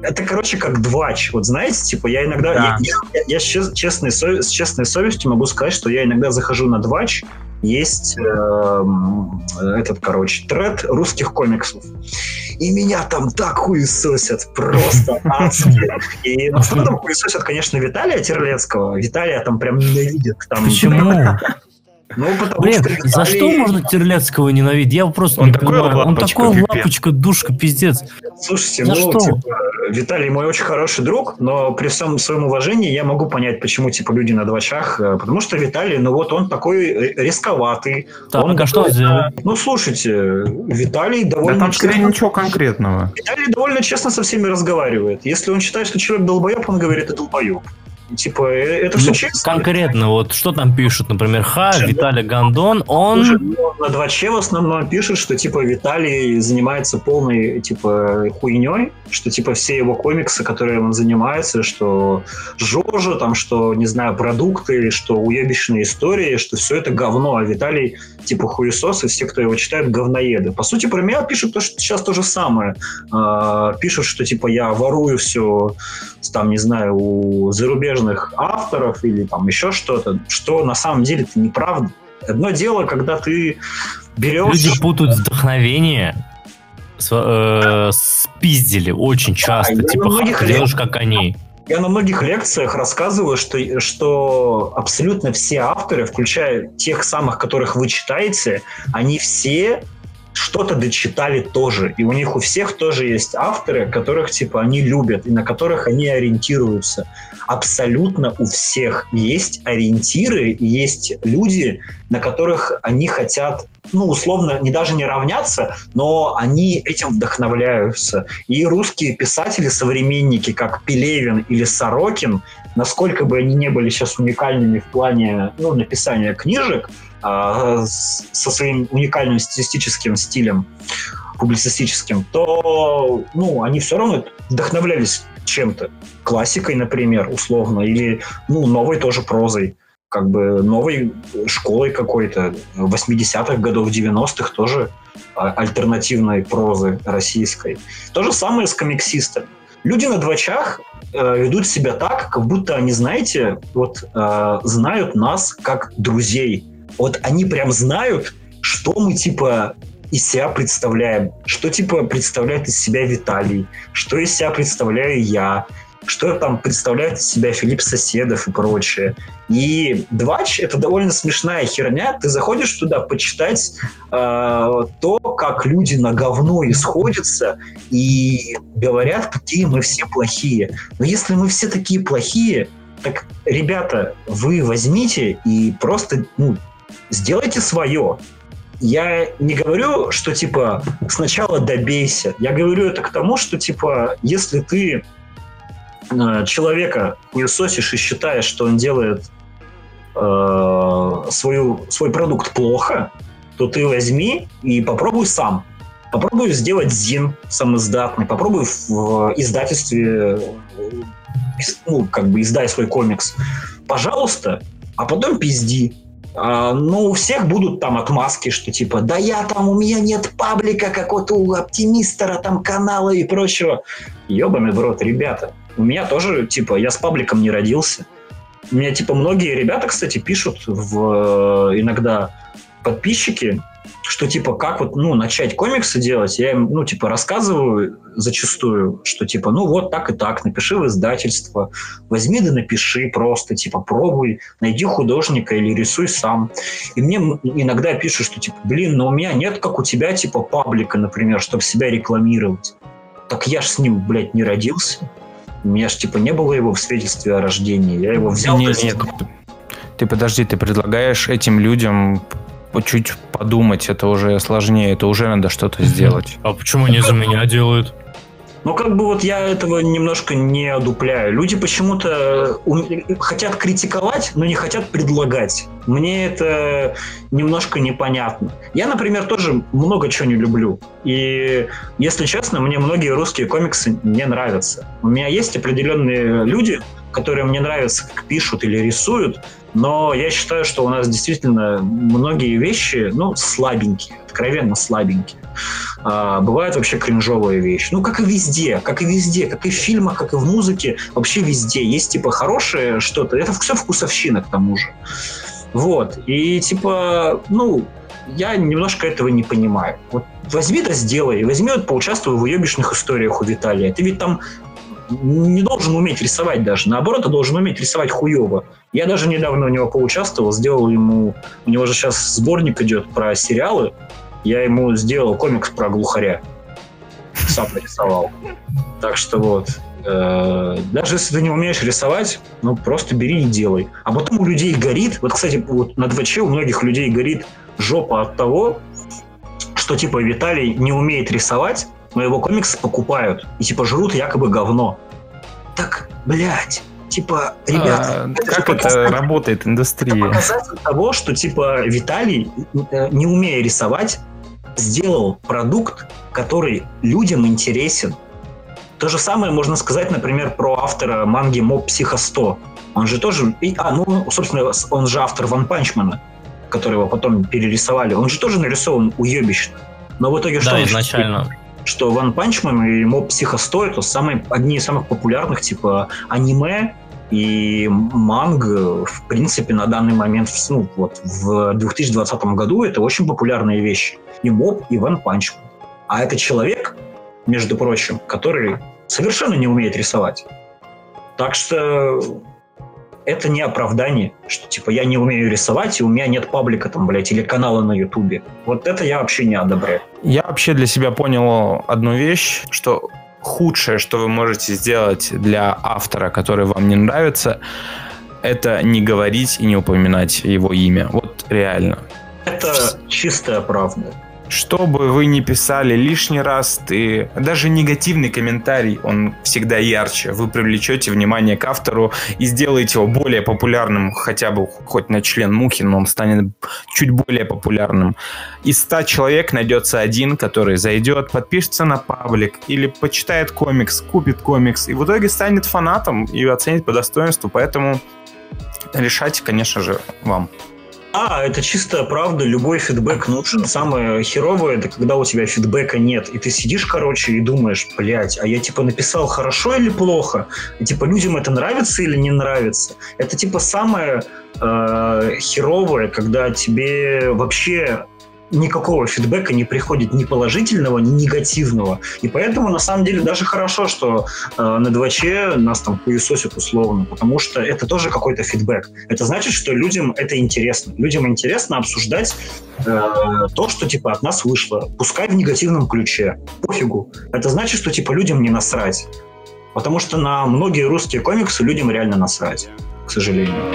это, короче, как двач. Вот знаете, типа, я иногда... Да. Я, я- я с чес- честной, с честной совестью могу сказать, что я иногда захожу на двач, есть эм, этот, короче, тред русских комиксов. И меня там так хуесосят, просто [laughs] адски. И ну, что там хуесосят, конечно, Виталия Терлецкого. Виталия там прям ненавидят. Там, Почему? Ну, потому Блин, что за что можно Терлецкого ненавидеть? Я просто Он не такой понимаю. Он лапочка, такой пипец. лапочка, душка, пиздец. Слушайте, За ну, что? типа, Виталий мой очень хороший друг, но при всем своем уважении я могу понять, почему, типа, люди на двачах, э, потому что Виталий, ну, вот он такой э, рисковатый. Так, он а что сделал? Ну, слушайте, Виталий Да довольно там скорее честно- ничего конкретного. Виталий довольно честно со всеми разговаривает. Если он считает, что человек долбоеб, он говорит, ты долбоеб. Типа, э, это все Ну, честно. конкретно, вот что там пишут, например, Ха, Виталий Гондон, он... Ну, на 2Ч в основном пишут, что типа Виталий занимается полной типа хуйней, что типа все его комиксы, которые он занимается, что Жожа, там, что, не знаю, продукты, что уебищные истории, что все это говно, а Виталий типа хуесос, и все, кто его читают, говноеды. По сути, про меня пишут то, что сейчас то же самое. А, пишут, что типа я ворую все, там, не знаю, у зарубежных авторов или там еще что-то, что на самом деле это неправда. Одно дело, когда ты берешь... Люди путают вдохновение с, э, с пиздили очень часто. я типа, многих «Ха, ты делаешь как они. Я на многих лекциях рассказываю, что, что абсолютно все авторы, включая тех самых, которых вы читаете, они все что-то дочитали тоже. И у них у всех тоже есть авторы, которых типа они любят и на которых они ориентируются. Абсолютно у всех есть ориентиры, есть люди, на которых они хотят, ну, условно, не даже не равняться, но они этим вдохновляются. И русские писатели, современники, как Пелевин или Сорокин, насколько бы они не были сейчас уникальными в плане ну, написания книжек, со своим уникальным стилистическим стилем, публицистическим, то ну, они все равно вдохновлялись чем-то. Классикой, например, условно, или ну, новой тоже прозой как бы новой школой какой-то 80-х годов, 90-х тоже а, альтернативной прозы российской. То же самое с комиксистами. Люди на двочах э, ведут себя так, как будто они, знаете, вот э, знают нас как друзей. Вот они прям знают, что мы типа из себя представляем, что типа представляет из себя Виталий, что из себя представляю я, что там представляет из себя Филипп Соседов и прочее. И Двач — это довольно смешная херня. Ты заходишь туда почитать э, то, как люди на говно исходятся и говорят, какие мы все плохие. Но если мы все такие плохие, так, ребята, вы возьмите и просто ну, сделайте свое. Я не говорю, что типа сначала добейся. Я говорю это к тому, что типа если ты э, человека хуесосишь и считаешь, что он делает э, свою, свой продукт плохо, то ты возьми и попробуй сам. Попробуй сделать зин самоиздатный, попробуй в издательстве, э, ну, как бы издай свой комикс. Пожалуйста, а потом пизди. А, ну, у всех будут там отмазки, что типа, да я там, у меня нет паблика какого-то у оптимистера, там канала и прочего. Ебаный в рот, ребята. У меня тоже, типа, я с пабликом не родился. У меня, типа, многие ребята, кстати, пишут в э, иногда подписчики, что, типа, как вот, ну, начать комиксы делать. Я им, ну, типа, рассказываю зачастую, что, типа, ну, вот так и так, напиши в издательство, возьми да напиши просто, типа, пробуй, найди художника или рисуй сам. И мне иногда пишут, что, типа, блин, но у меня нет, как у тебя, типа, паблика, например, чтобы себя рекламировать. Так я ж с ним, блядь, не родился. У меня ж, типа, не было его в свидетельстве о рождении. Я его взял... Не, то есть- нет, ты подожди, ты предлагаешь этим людям чуть подумать, это уже сложнее, это уже надо что-то сделать. А почему они за меня делают? Ну, как бы вот я этого немножко не одупляю. Люди почему-то ум- хотят критиковать, но не хотят предлагать. Мне это немножко непонятно. Я, например, тоже много чего не люблю. И, если честно, мне многие русские комиксы не нравятся. У меня есть определенные люди, которые мне нравятся, как пишут или рисуют, но я считаю, что у нас действительно многие вещи, ну, слабенькие, откровенно слабенькие. А, бывают вообще кринжовые вещи. Ну, как и везде, как и везде, как и в фильмах, как и в музыке, вообще везде. Есть, типа, хорошее что-то. Это все вкусовщина, к тому же. Вот. И, типа, ну, я немножко этого не понимаю. Вот возьми да сделай. Возьми вот поучаствуй в уебищных историях у Виталия. Ты ведь там не должен уметь рисовать даже. Наоборот, ты должен уметь рисовать хуево. Я даже недавно у него поучаствовал, сделал ему... У него же сейчас сборник идет про сериалы. Я ему сделал комикс про глухаря. Сам нарисовал. Так что вот. э, Даже если ты не умеешь рисовать, ну просто бери и делай. А потом у людей горит, вот, кстати, вот на 2 у многих людей горит жопа от того, что типа Виталий не умеет рисовать, но его комиксы покупают и типа жрут якобы говно. Так, блядь, типа, ребята... А, как это работает, индустрия? Это показатель того, что, типа, Виталий, э, не умея рисовать, сделал продукт, который людям интересен. То же самое можно сказать, например, про автора манги Mob Psycho 100. Он же тоже... А, ну, собственно, он же автор One Punch Man а, которого потом перерисовали. Он же тоже нарисован уебищно. Но в итоге да, что? Да, изначально. Что One Punch Man и Mob Psycho 100 это самые, одни из самых популярных типа аниме и манг, в принципе, на данный момент, ну, вот, в 2020 году это очень популярные вещи. И Mob, и One Punch Man. А это человек, между прочим, который совершенно не умеет рисовать. Так что это не оправдание, что типа я не умею рисовать, и у меня нет паблика там, блядь, или канала на Ютубе. Вот это я вообще не одобряю. Я вообще для себя понял одну вещь, что худшее, что вы можете сделать для автора, который вам не нравится, это не говорить и не упоминать его имя. Вот реально. Это чистая правда. Что бы вы ни писали лишний раз, ты даже негативный комментарий, он всегда ярче. Вы привлечете внимание к автору и сделаете его более популярным, хотя бы хоть на член мухи, но он станет чуть более популярным. Из ста человек найдется один, который зайдет, подпишется на паблик или почитает комикс, купит комикс и в итоге станет фанатом и оценит по достоинству. Поэтому решать, конечно же, вам. А, это чистая правда, любой фидбэк нужен. Самое херовое, это когда у тебя фидбэка нет, и ты сидишь, короче, и думаешь, блядь, а я типа написал хорошо или плохо? И типа людям это нравится или не нравится? Это типа самое э, херовое, когда тебе вообще никакого фидбэка не приходит ни положительного, ни негативного. И поэтому, на самом деле, даже хорошо, что э, на 2Ч нас там хуесосят условно, потому что это тоже какой-то фидбэк. Это значит, что людям это интересно. Людям интересно обсуждать э, то, что, типа, от нас вышло. Пускай в негативном ключе. Пофигу. Это значит, что, типа, людям не насрать. Потому что на многие русские комиксы людям реально насрать, к сожалению.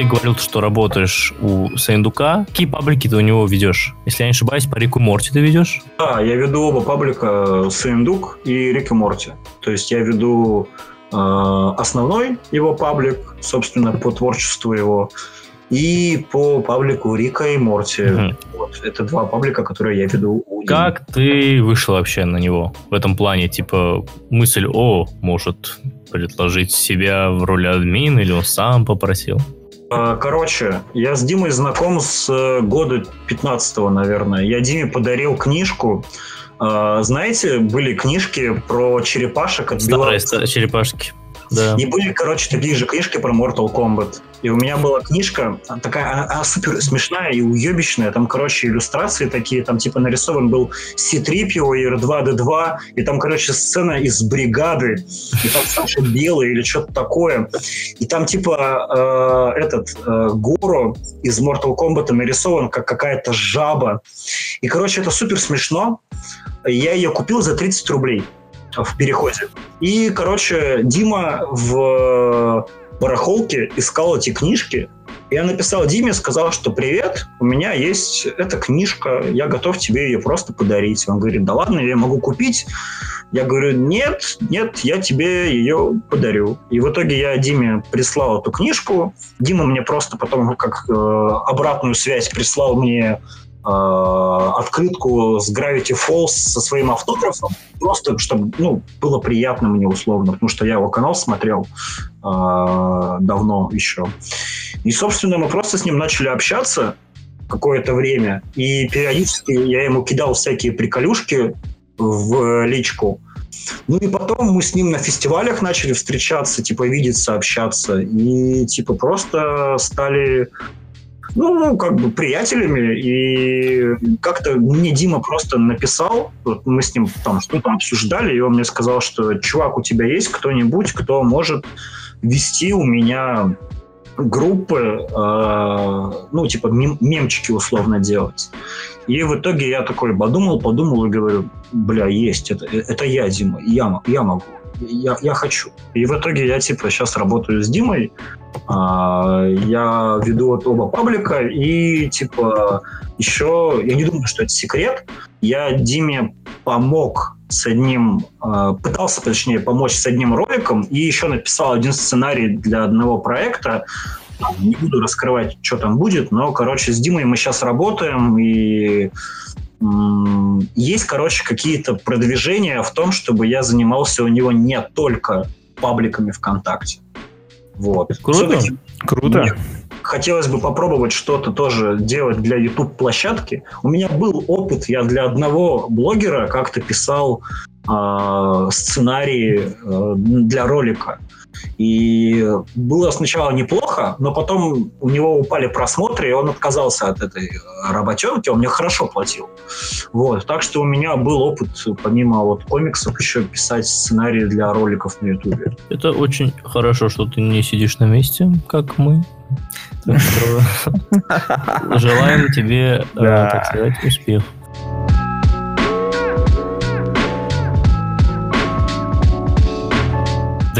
Ты говорил, что работаешь у Сандука. Какие паблики ты у него ведешь? Если я не ошибаюсь, по Рику Морти ты ведешь? Да, я веду оба паблика Сандук и Рик и Морти. То есть я веду э, основной его паблик, собственно, по творчеству его, и по паблику Рика и Морти. Угу. Вот, это два паблика, которые я веду. У как ты вышел вообще на него в этом плане? Типа мысль, о, может предложить себя в роли админа, или он сам попросил? А, короче, я с Димой знаком с э, года 15-го, наверное. Я Диме подарил книжку. А, знаете, были книжки про черепашек от Старые черепашки. Да. И были, короче, такие же книжки про Mortal Kombat. И у меня была книжка, такая, она, она супер смешная и уебищная. Там, короче, иллюстрации такие, там типа нарисован был C-3PO и R2-D2, и там, короче, сцена из бригады, и там Саша Белый или что-то такое. И там типа э, этот э, Горо из Mortal Kombat нарисован как какая-то жаба. И, короче, это супер смешно. Я ее купил за 30 рублей в переходе. И, короче, Дима в барахолке искал эти книжки. Я написал Диме, сказал, что привет, у меня есть эта книжка, я готов тебе ее просто подарить. Он говорит, да ладно, я могу купить. Я говорю, нет, нет, я тебе ее подарю. И в итоге я Диме прислал эту книжку. Дима мне просто потом как э, обратную связь прислал мне открытку с Gravity Falls со своим автографом, просто чтобы ну, было приятно мне условно, потому что я его канал смотрел э, давно еще. И, собственно, мы просто с ним начали общаться какое-то время, и периодически я ему кидал всякие приколюшки в личку. Ну и потом мы с ним на фестивалях начали встречаться, типа видеться, общаться, и типа просто стали ну, ну, как бы приятелями, и как-то мне Дима просто написал, вот мы с ним там что-то обсуждали, и он мне сказал, что, чувак, у тебя есть кто-нибудь, кто может вести у меня группы, э, ну, типа мем мемчики условно делать. И в итоге я такой подумал, подумал и говорю, бля, есть, это, это я, Дима, я, я могу. Я, я хочу. И в итоге я, типа, сейчас работаю с Димой, а, я веду вот оба паблика, и, типа, еще, я не думаю, что это секрет, я Диме помог с одним, а, пытался, точнее, помочь с одним роликом, и еще написал один сценарий для одного проекта, не буду раскрывать, что там будет, но, короче, с Димой мы сейчас работаем, и есть, короче, какие-то продвижения в том, чтобы я занимался у него не только пабликами ВКонтакте. Вот. Круто. Круто. Хотелось бы попробовать что-то тоже делать для YouTube-площадки. У меня был опыт, я для одного блогера как-то писал э, сценарии э, для ролика. И было сначала неплохо, но потом у него упали просмотры, и он отказался от этой работенки, он мне хорошо платил. Вот. Так что у меня был опыт, помимо вот комиксов, еще писать сценарии для роликов на Ютубе. Это очень хорошо, что ты не сидишь на месте, как мы. Так что [laughs] желаем тебе, э, так сказать, успех.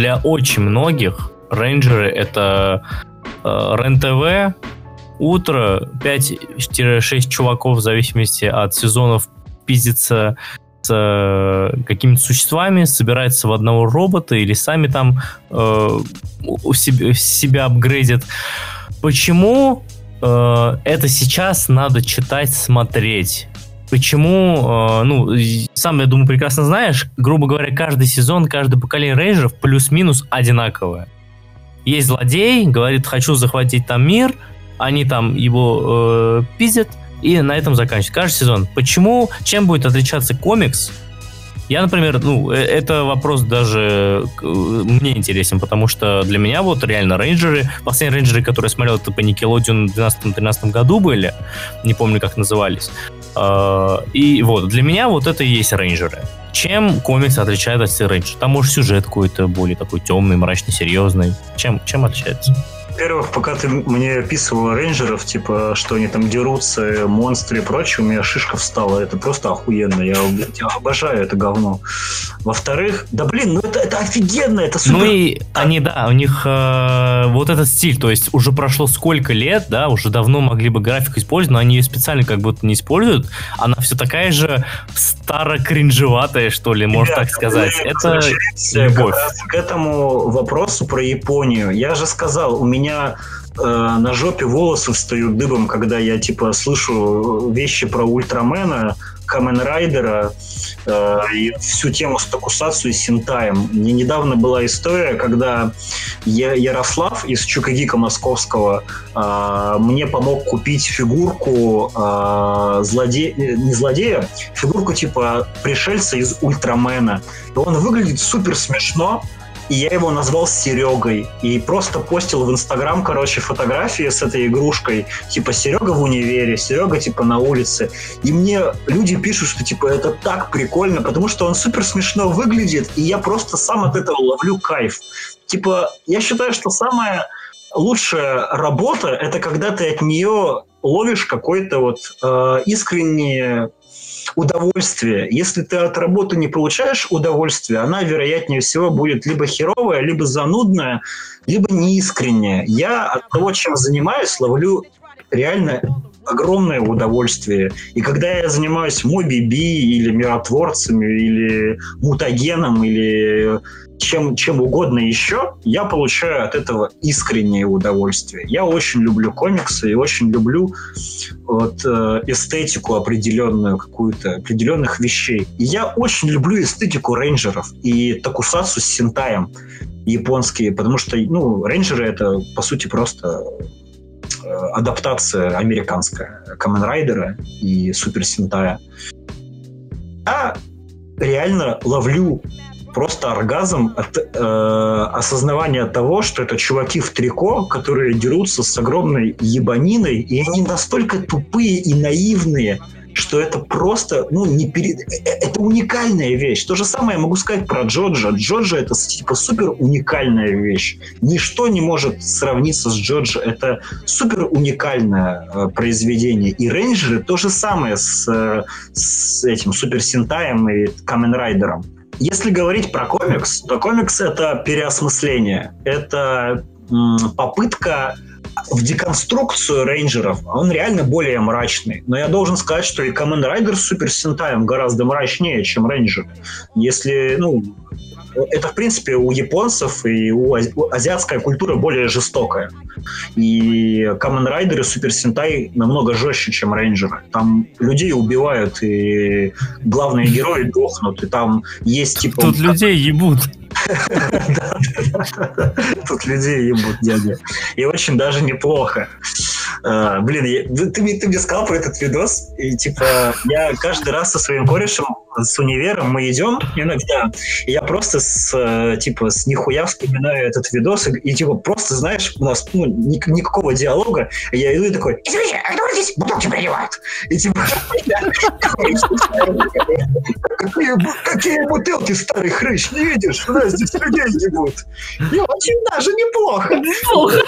Для очень многих рейнджеры это э, РЕН-ТВ, утро, 5-6 чуваков в зависимости от сезонов пиздится с э, какими-то существами, собирается в одного робота или сами там э, у себя, себя апгрейдят. Почему э, это сейчас надо читать, смотреть? Почему, э, ну, сам, я думаю, прекрасно знаешь, грубо говоря, каждый сезон, каждое поколение рейнджеров плюс-минус одинаковое. Есть злодей, говорит, хочу захватить там мир, они там его э, пиздят, и на этом заканчивается. Каждый сезон. Почему, чем будет отличаться комикс? Я, например, ну, э, это вопрос даже э, мне интересен, потому что для меня вот реально рейнджеры, последние рейнджеры, которые я смотрел, это по Nickelodeon в 2012-2013 году были, не помню, как назывались. А, и вот, для меня вот это и есть рейнджеры. Чем комикс отличает от рейнджера? Там, может, сюжет какой-то более такой темный, мрачный, серьезный. Чем, чем отличается? Во-первых, пока ты мне описывал рейнджеров, типа, что они там дерутся, монстры и прочее, у меня шишка встала. Это просто охуенно. Я, я обожаю это говно. Во-вторых, да блин, ну это, это офигенно, это супер. Ну и они, да, у них э, вот этот стиль, то есть уже прошло сколько лет, да, уже давно могли бы графику использовать, но они ее специально как будто не используют. Она все такая же старо-кринжеватая, что ли, можно так сказать. Это любовь. К этому вопросу про Японию. Я же сказал, у меня меня э, на жопе волосы встают дыбом, когда я типа слышу вещи про Ультрамена, Камен Райдера э, и всю тему с Токусацию и Синтаем. Мне недавно была история, когда я, Ярослав из Чукагика Московского э, мне помог купить фигурку э, злоде... не злодея, фигурку типа пришельца из Ультрамена. И он выглядит супер смешно, и я его назвал Серегой. И просто постил в Инстаграм, короче, фотографии с этой игрушкой. Типа, Серега в универе, Серега, типа, на улице. И мне люди пишут, что, типа, это так прикольно, потому что он супер смешно выглядит, и я просто сам от этого ловлю кайф. Типа, я считаю, что самая лучшая работа — это когда ты от нее ловишь какой-то вот э, искренний удовольствие. Если ты от работы не получаешь удовольствие, она, вероятнее всего, будет либо херовая, либо занудная, либо неискренняя. Я от того, чем занимаюсь, ловлю реально огромное удовольствие. И когда я занимаюсь Моби Би или миротворцами, или мутагеном, или чем, чем угодно еще, я получаю от этого искреннее удовольствие. Я очень люблю комиксы и очень люблю вот, э, эстетику определенную какую-то, определенных вещей. И я очень люблю эстетику рейнджеров и такусацу с синтаем японские, потому что, ну, рейнджеры это, по сути, просто э, адаптация американская Камен и Супер Синтая. Я реально ловлю просто оргазм от э, осознавания того, что это чуваки в трико, которые дерутся с огромной ебаниной, и они настолько тупые и наивные, что это просто, ну, не перед... Э, э, это уникальная вещь. То же самое я могу сказать про Джоджа. Джоджа — это, типа, супер уникальная вещь. Ничто не может сравниться с Джоджа. Это супер уникальное э, произведение. И Рейнджеры — то же самое с, э, с этим Супер Синтаем и Камен Райдером. Если говорить про комикс, то комикс это переосмысление. Это попытка в деконструкцию рейнджеров он реально более мрачный. Но я должен сказать, что и Kamen Rider с Супер Сентаем гораздо мрачнее, чем рейнджер. Если, ну, это, в принципе, у японцев и у азиатская культура более жестокая. И Rider и Super Sentai намного жестче, чем рейнджеры. Там людей убивают, и главные герои дохнут, и там есть типа... Тут людей ебут. [laughs] Тут людей ебут, дядя. И очень даже неплохо. А, блин, ты мне сказал про этот видос, и типа я каждый раз со своим корешем с универом мы идем иногда, и я просто с, э, типа, с нихуя вспоминаю этот видос, и, и типа, просто, знаешь, у нас ну, ни, никакого диалога, и я иду и такой, извините, а кто здесь бутылки принимают? И типа, какие бутылки, старый хрыч, не видишь? У нас здесь людей ебут. И очень даже неплохо. Неплохо.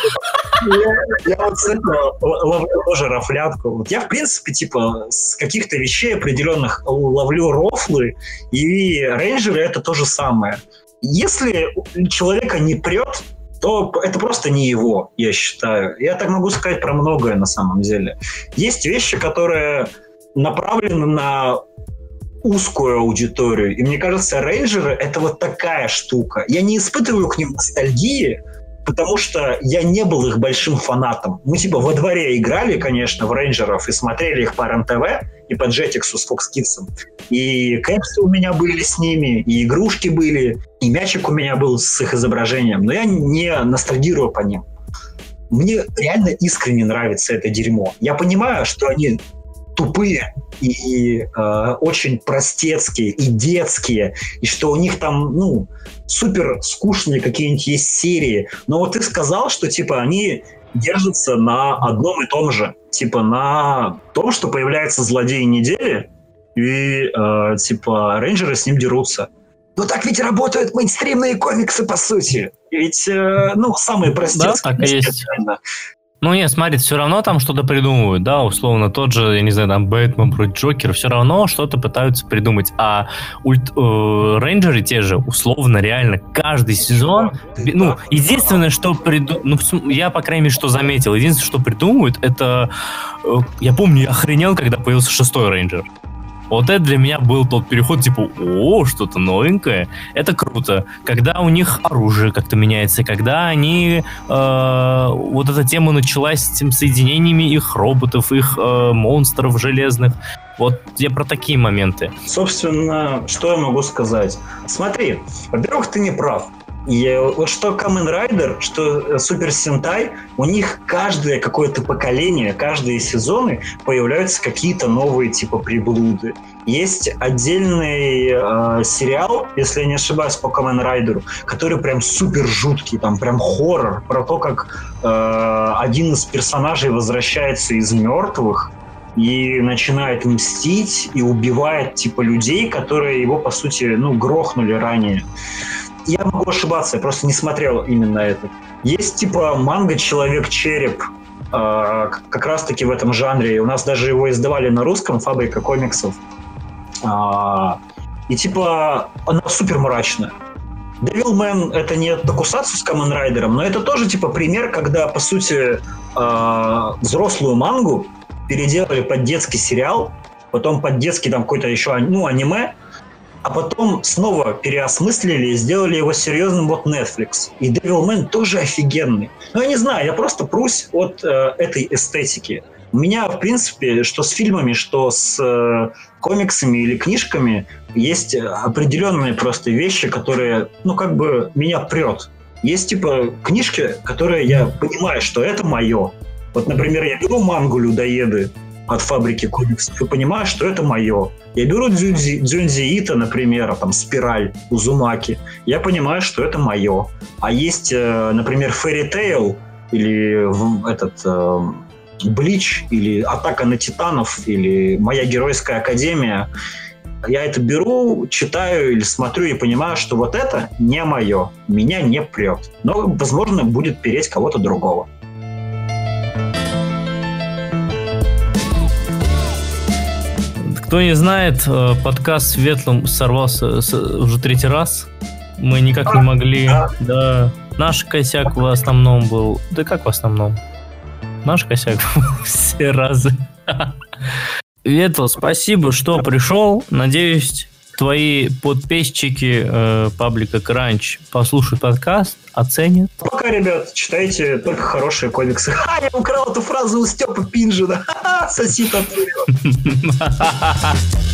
Я вот с этого ловлю тоже рафлятку. Вот я, в принципе, типа, с каких-то вещей определенных ловлю рофлы, и рейнджеры это то же самое. Если человека не прет, то это просто не его, я считаю. Я так могу сказать про многое на самом деле. Есть вещи, которые направлены на узкую аудиторию. И мне кажется, рейнджеры — это вот такая штука. Я не испытываю к ним ностальгии, потому что я не был их большим фанатом. Мы типа во дворе играли, конечно, в рейнджеров и смотрели их по РЕН-ТВ и по Jetix с Fox Kids. И кэпсы у меня были с ними, и игрушки были, и мячик у меня был с их изображением. Но я не ностальгирую по ним. Мне реально искренне нравится это дерьмо. Я понимаю, что они тупые и э, очень простецкие и детские, и что у них там, ну, супер скучные какие-нибудь есть серии. Но вот ты сказал, что, типа, они держатся на одном и том же. Типа, на том, что появляется злодей недели, и, э, типа, рейнджеры с ним дерутся. Ну так ведь работают мейнстримные комиксы, по сути. Ведь, э, ну, самые простецкие. Да, так и есть. Ну нет, смотри, все равно там что-то придумывают, да, условно, тот же, я не знаю, там, Бэтмен против Джокера, все равно что-то пытаются придумать. А ульт, э, рейнджеры те же, условно, реально, каждый сезон, ну, единственное, что приду... ну, я, по крайней мере, что заметил, единственное, что придумывают, это, э, я помню, я охренел, когда появился шестой рейнджер. Вот это для меня был тот переход, типа, о, что-то новенькое. Это круто. Когда у них оружие как-то меняется, когда они... Э, вот эта тема началась с тем соединениями их роботов, их э, монстров железных. Вот я про такие моменты. Собственно, что я могу сказать? Смотри, во-первых, ты не прав. И вот что Kamen Rider, что Super Sentai, у них каждое какое-то поколение, каждые сезоны появляются какие-то новые типа приблуды. Есть отдельный э, сериал, если я не ошибаюсь, по Kamen Rider, который прям супер жуткий, там прям хоррор, про то, как э, один из персонажей возвращается из мертвых, и начинает мстить и убивает типа людей, которые его по сути ну грохнули ранее я могу ошибаться, я просто не смотрел именно это. Есть типа манга «Человек-череп», э, как раз-таки в этом жанре. У нас даже его издавали на русском, фабрика комиксов. Э, и типа она супер мрачная. Devilman это не Токусацу с Kamen Rider, но это тоже типа пример, когда по сути э, взрослую мангу переделали под детский сериал, потом под детский там какой-то еще ну, аниме, а потом снова переосмыслили и сделали его серьезным вот Netflix. И Devilman тоже офигенный. Ну, я не знаю, я просто прусь от э, этой эстетики. У меня, в принципе, что с фильмами, что с э, комиксами или книжками, есть определенные просто вещи, которые, ну, как бы меня прет. Есть, типа, книжки, которые я понимаю, что это мое. Вот, например, я беру мангу «Людоеды», от фабрики комиксов и понимаю, что это мое. Я беру Дзюнзи, Дзюнзи Ита, например, там Спираль, Узумаки. Я понимаю, что это мое. А есть, э, например, Fairy Tail или этот э, Блич или Атака на Титанов или Моя геройская академия. Я это беру, читаю или смотрю и понимаю, что вот это не мое, меня не прет. Но, возможно, будет переть кого-то другого. Кто не знает, э, подкаст Светлым сорвался уже третий раз. Мы никак не могли. Да. Наш косяк в основном был. Да как в основном? Наш косяк [laughs] все разы. [laughs] Ветл, спасибо, что пришел. Надеюсь, твои подписчики э, паблика Кранч послушают подкаст, оценят. Пока, ребят, читайте только хорошие комиксы. Ха, [laughs] я украл эту фразу у Степа Пинжина. Соси тату. [laughs]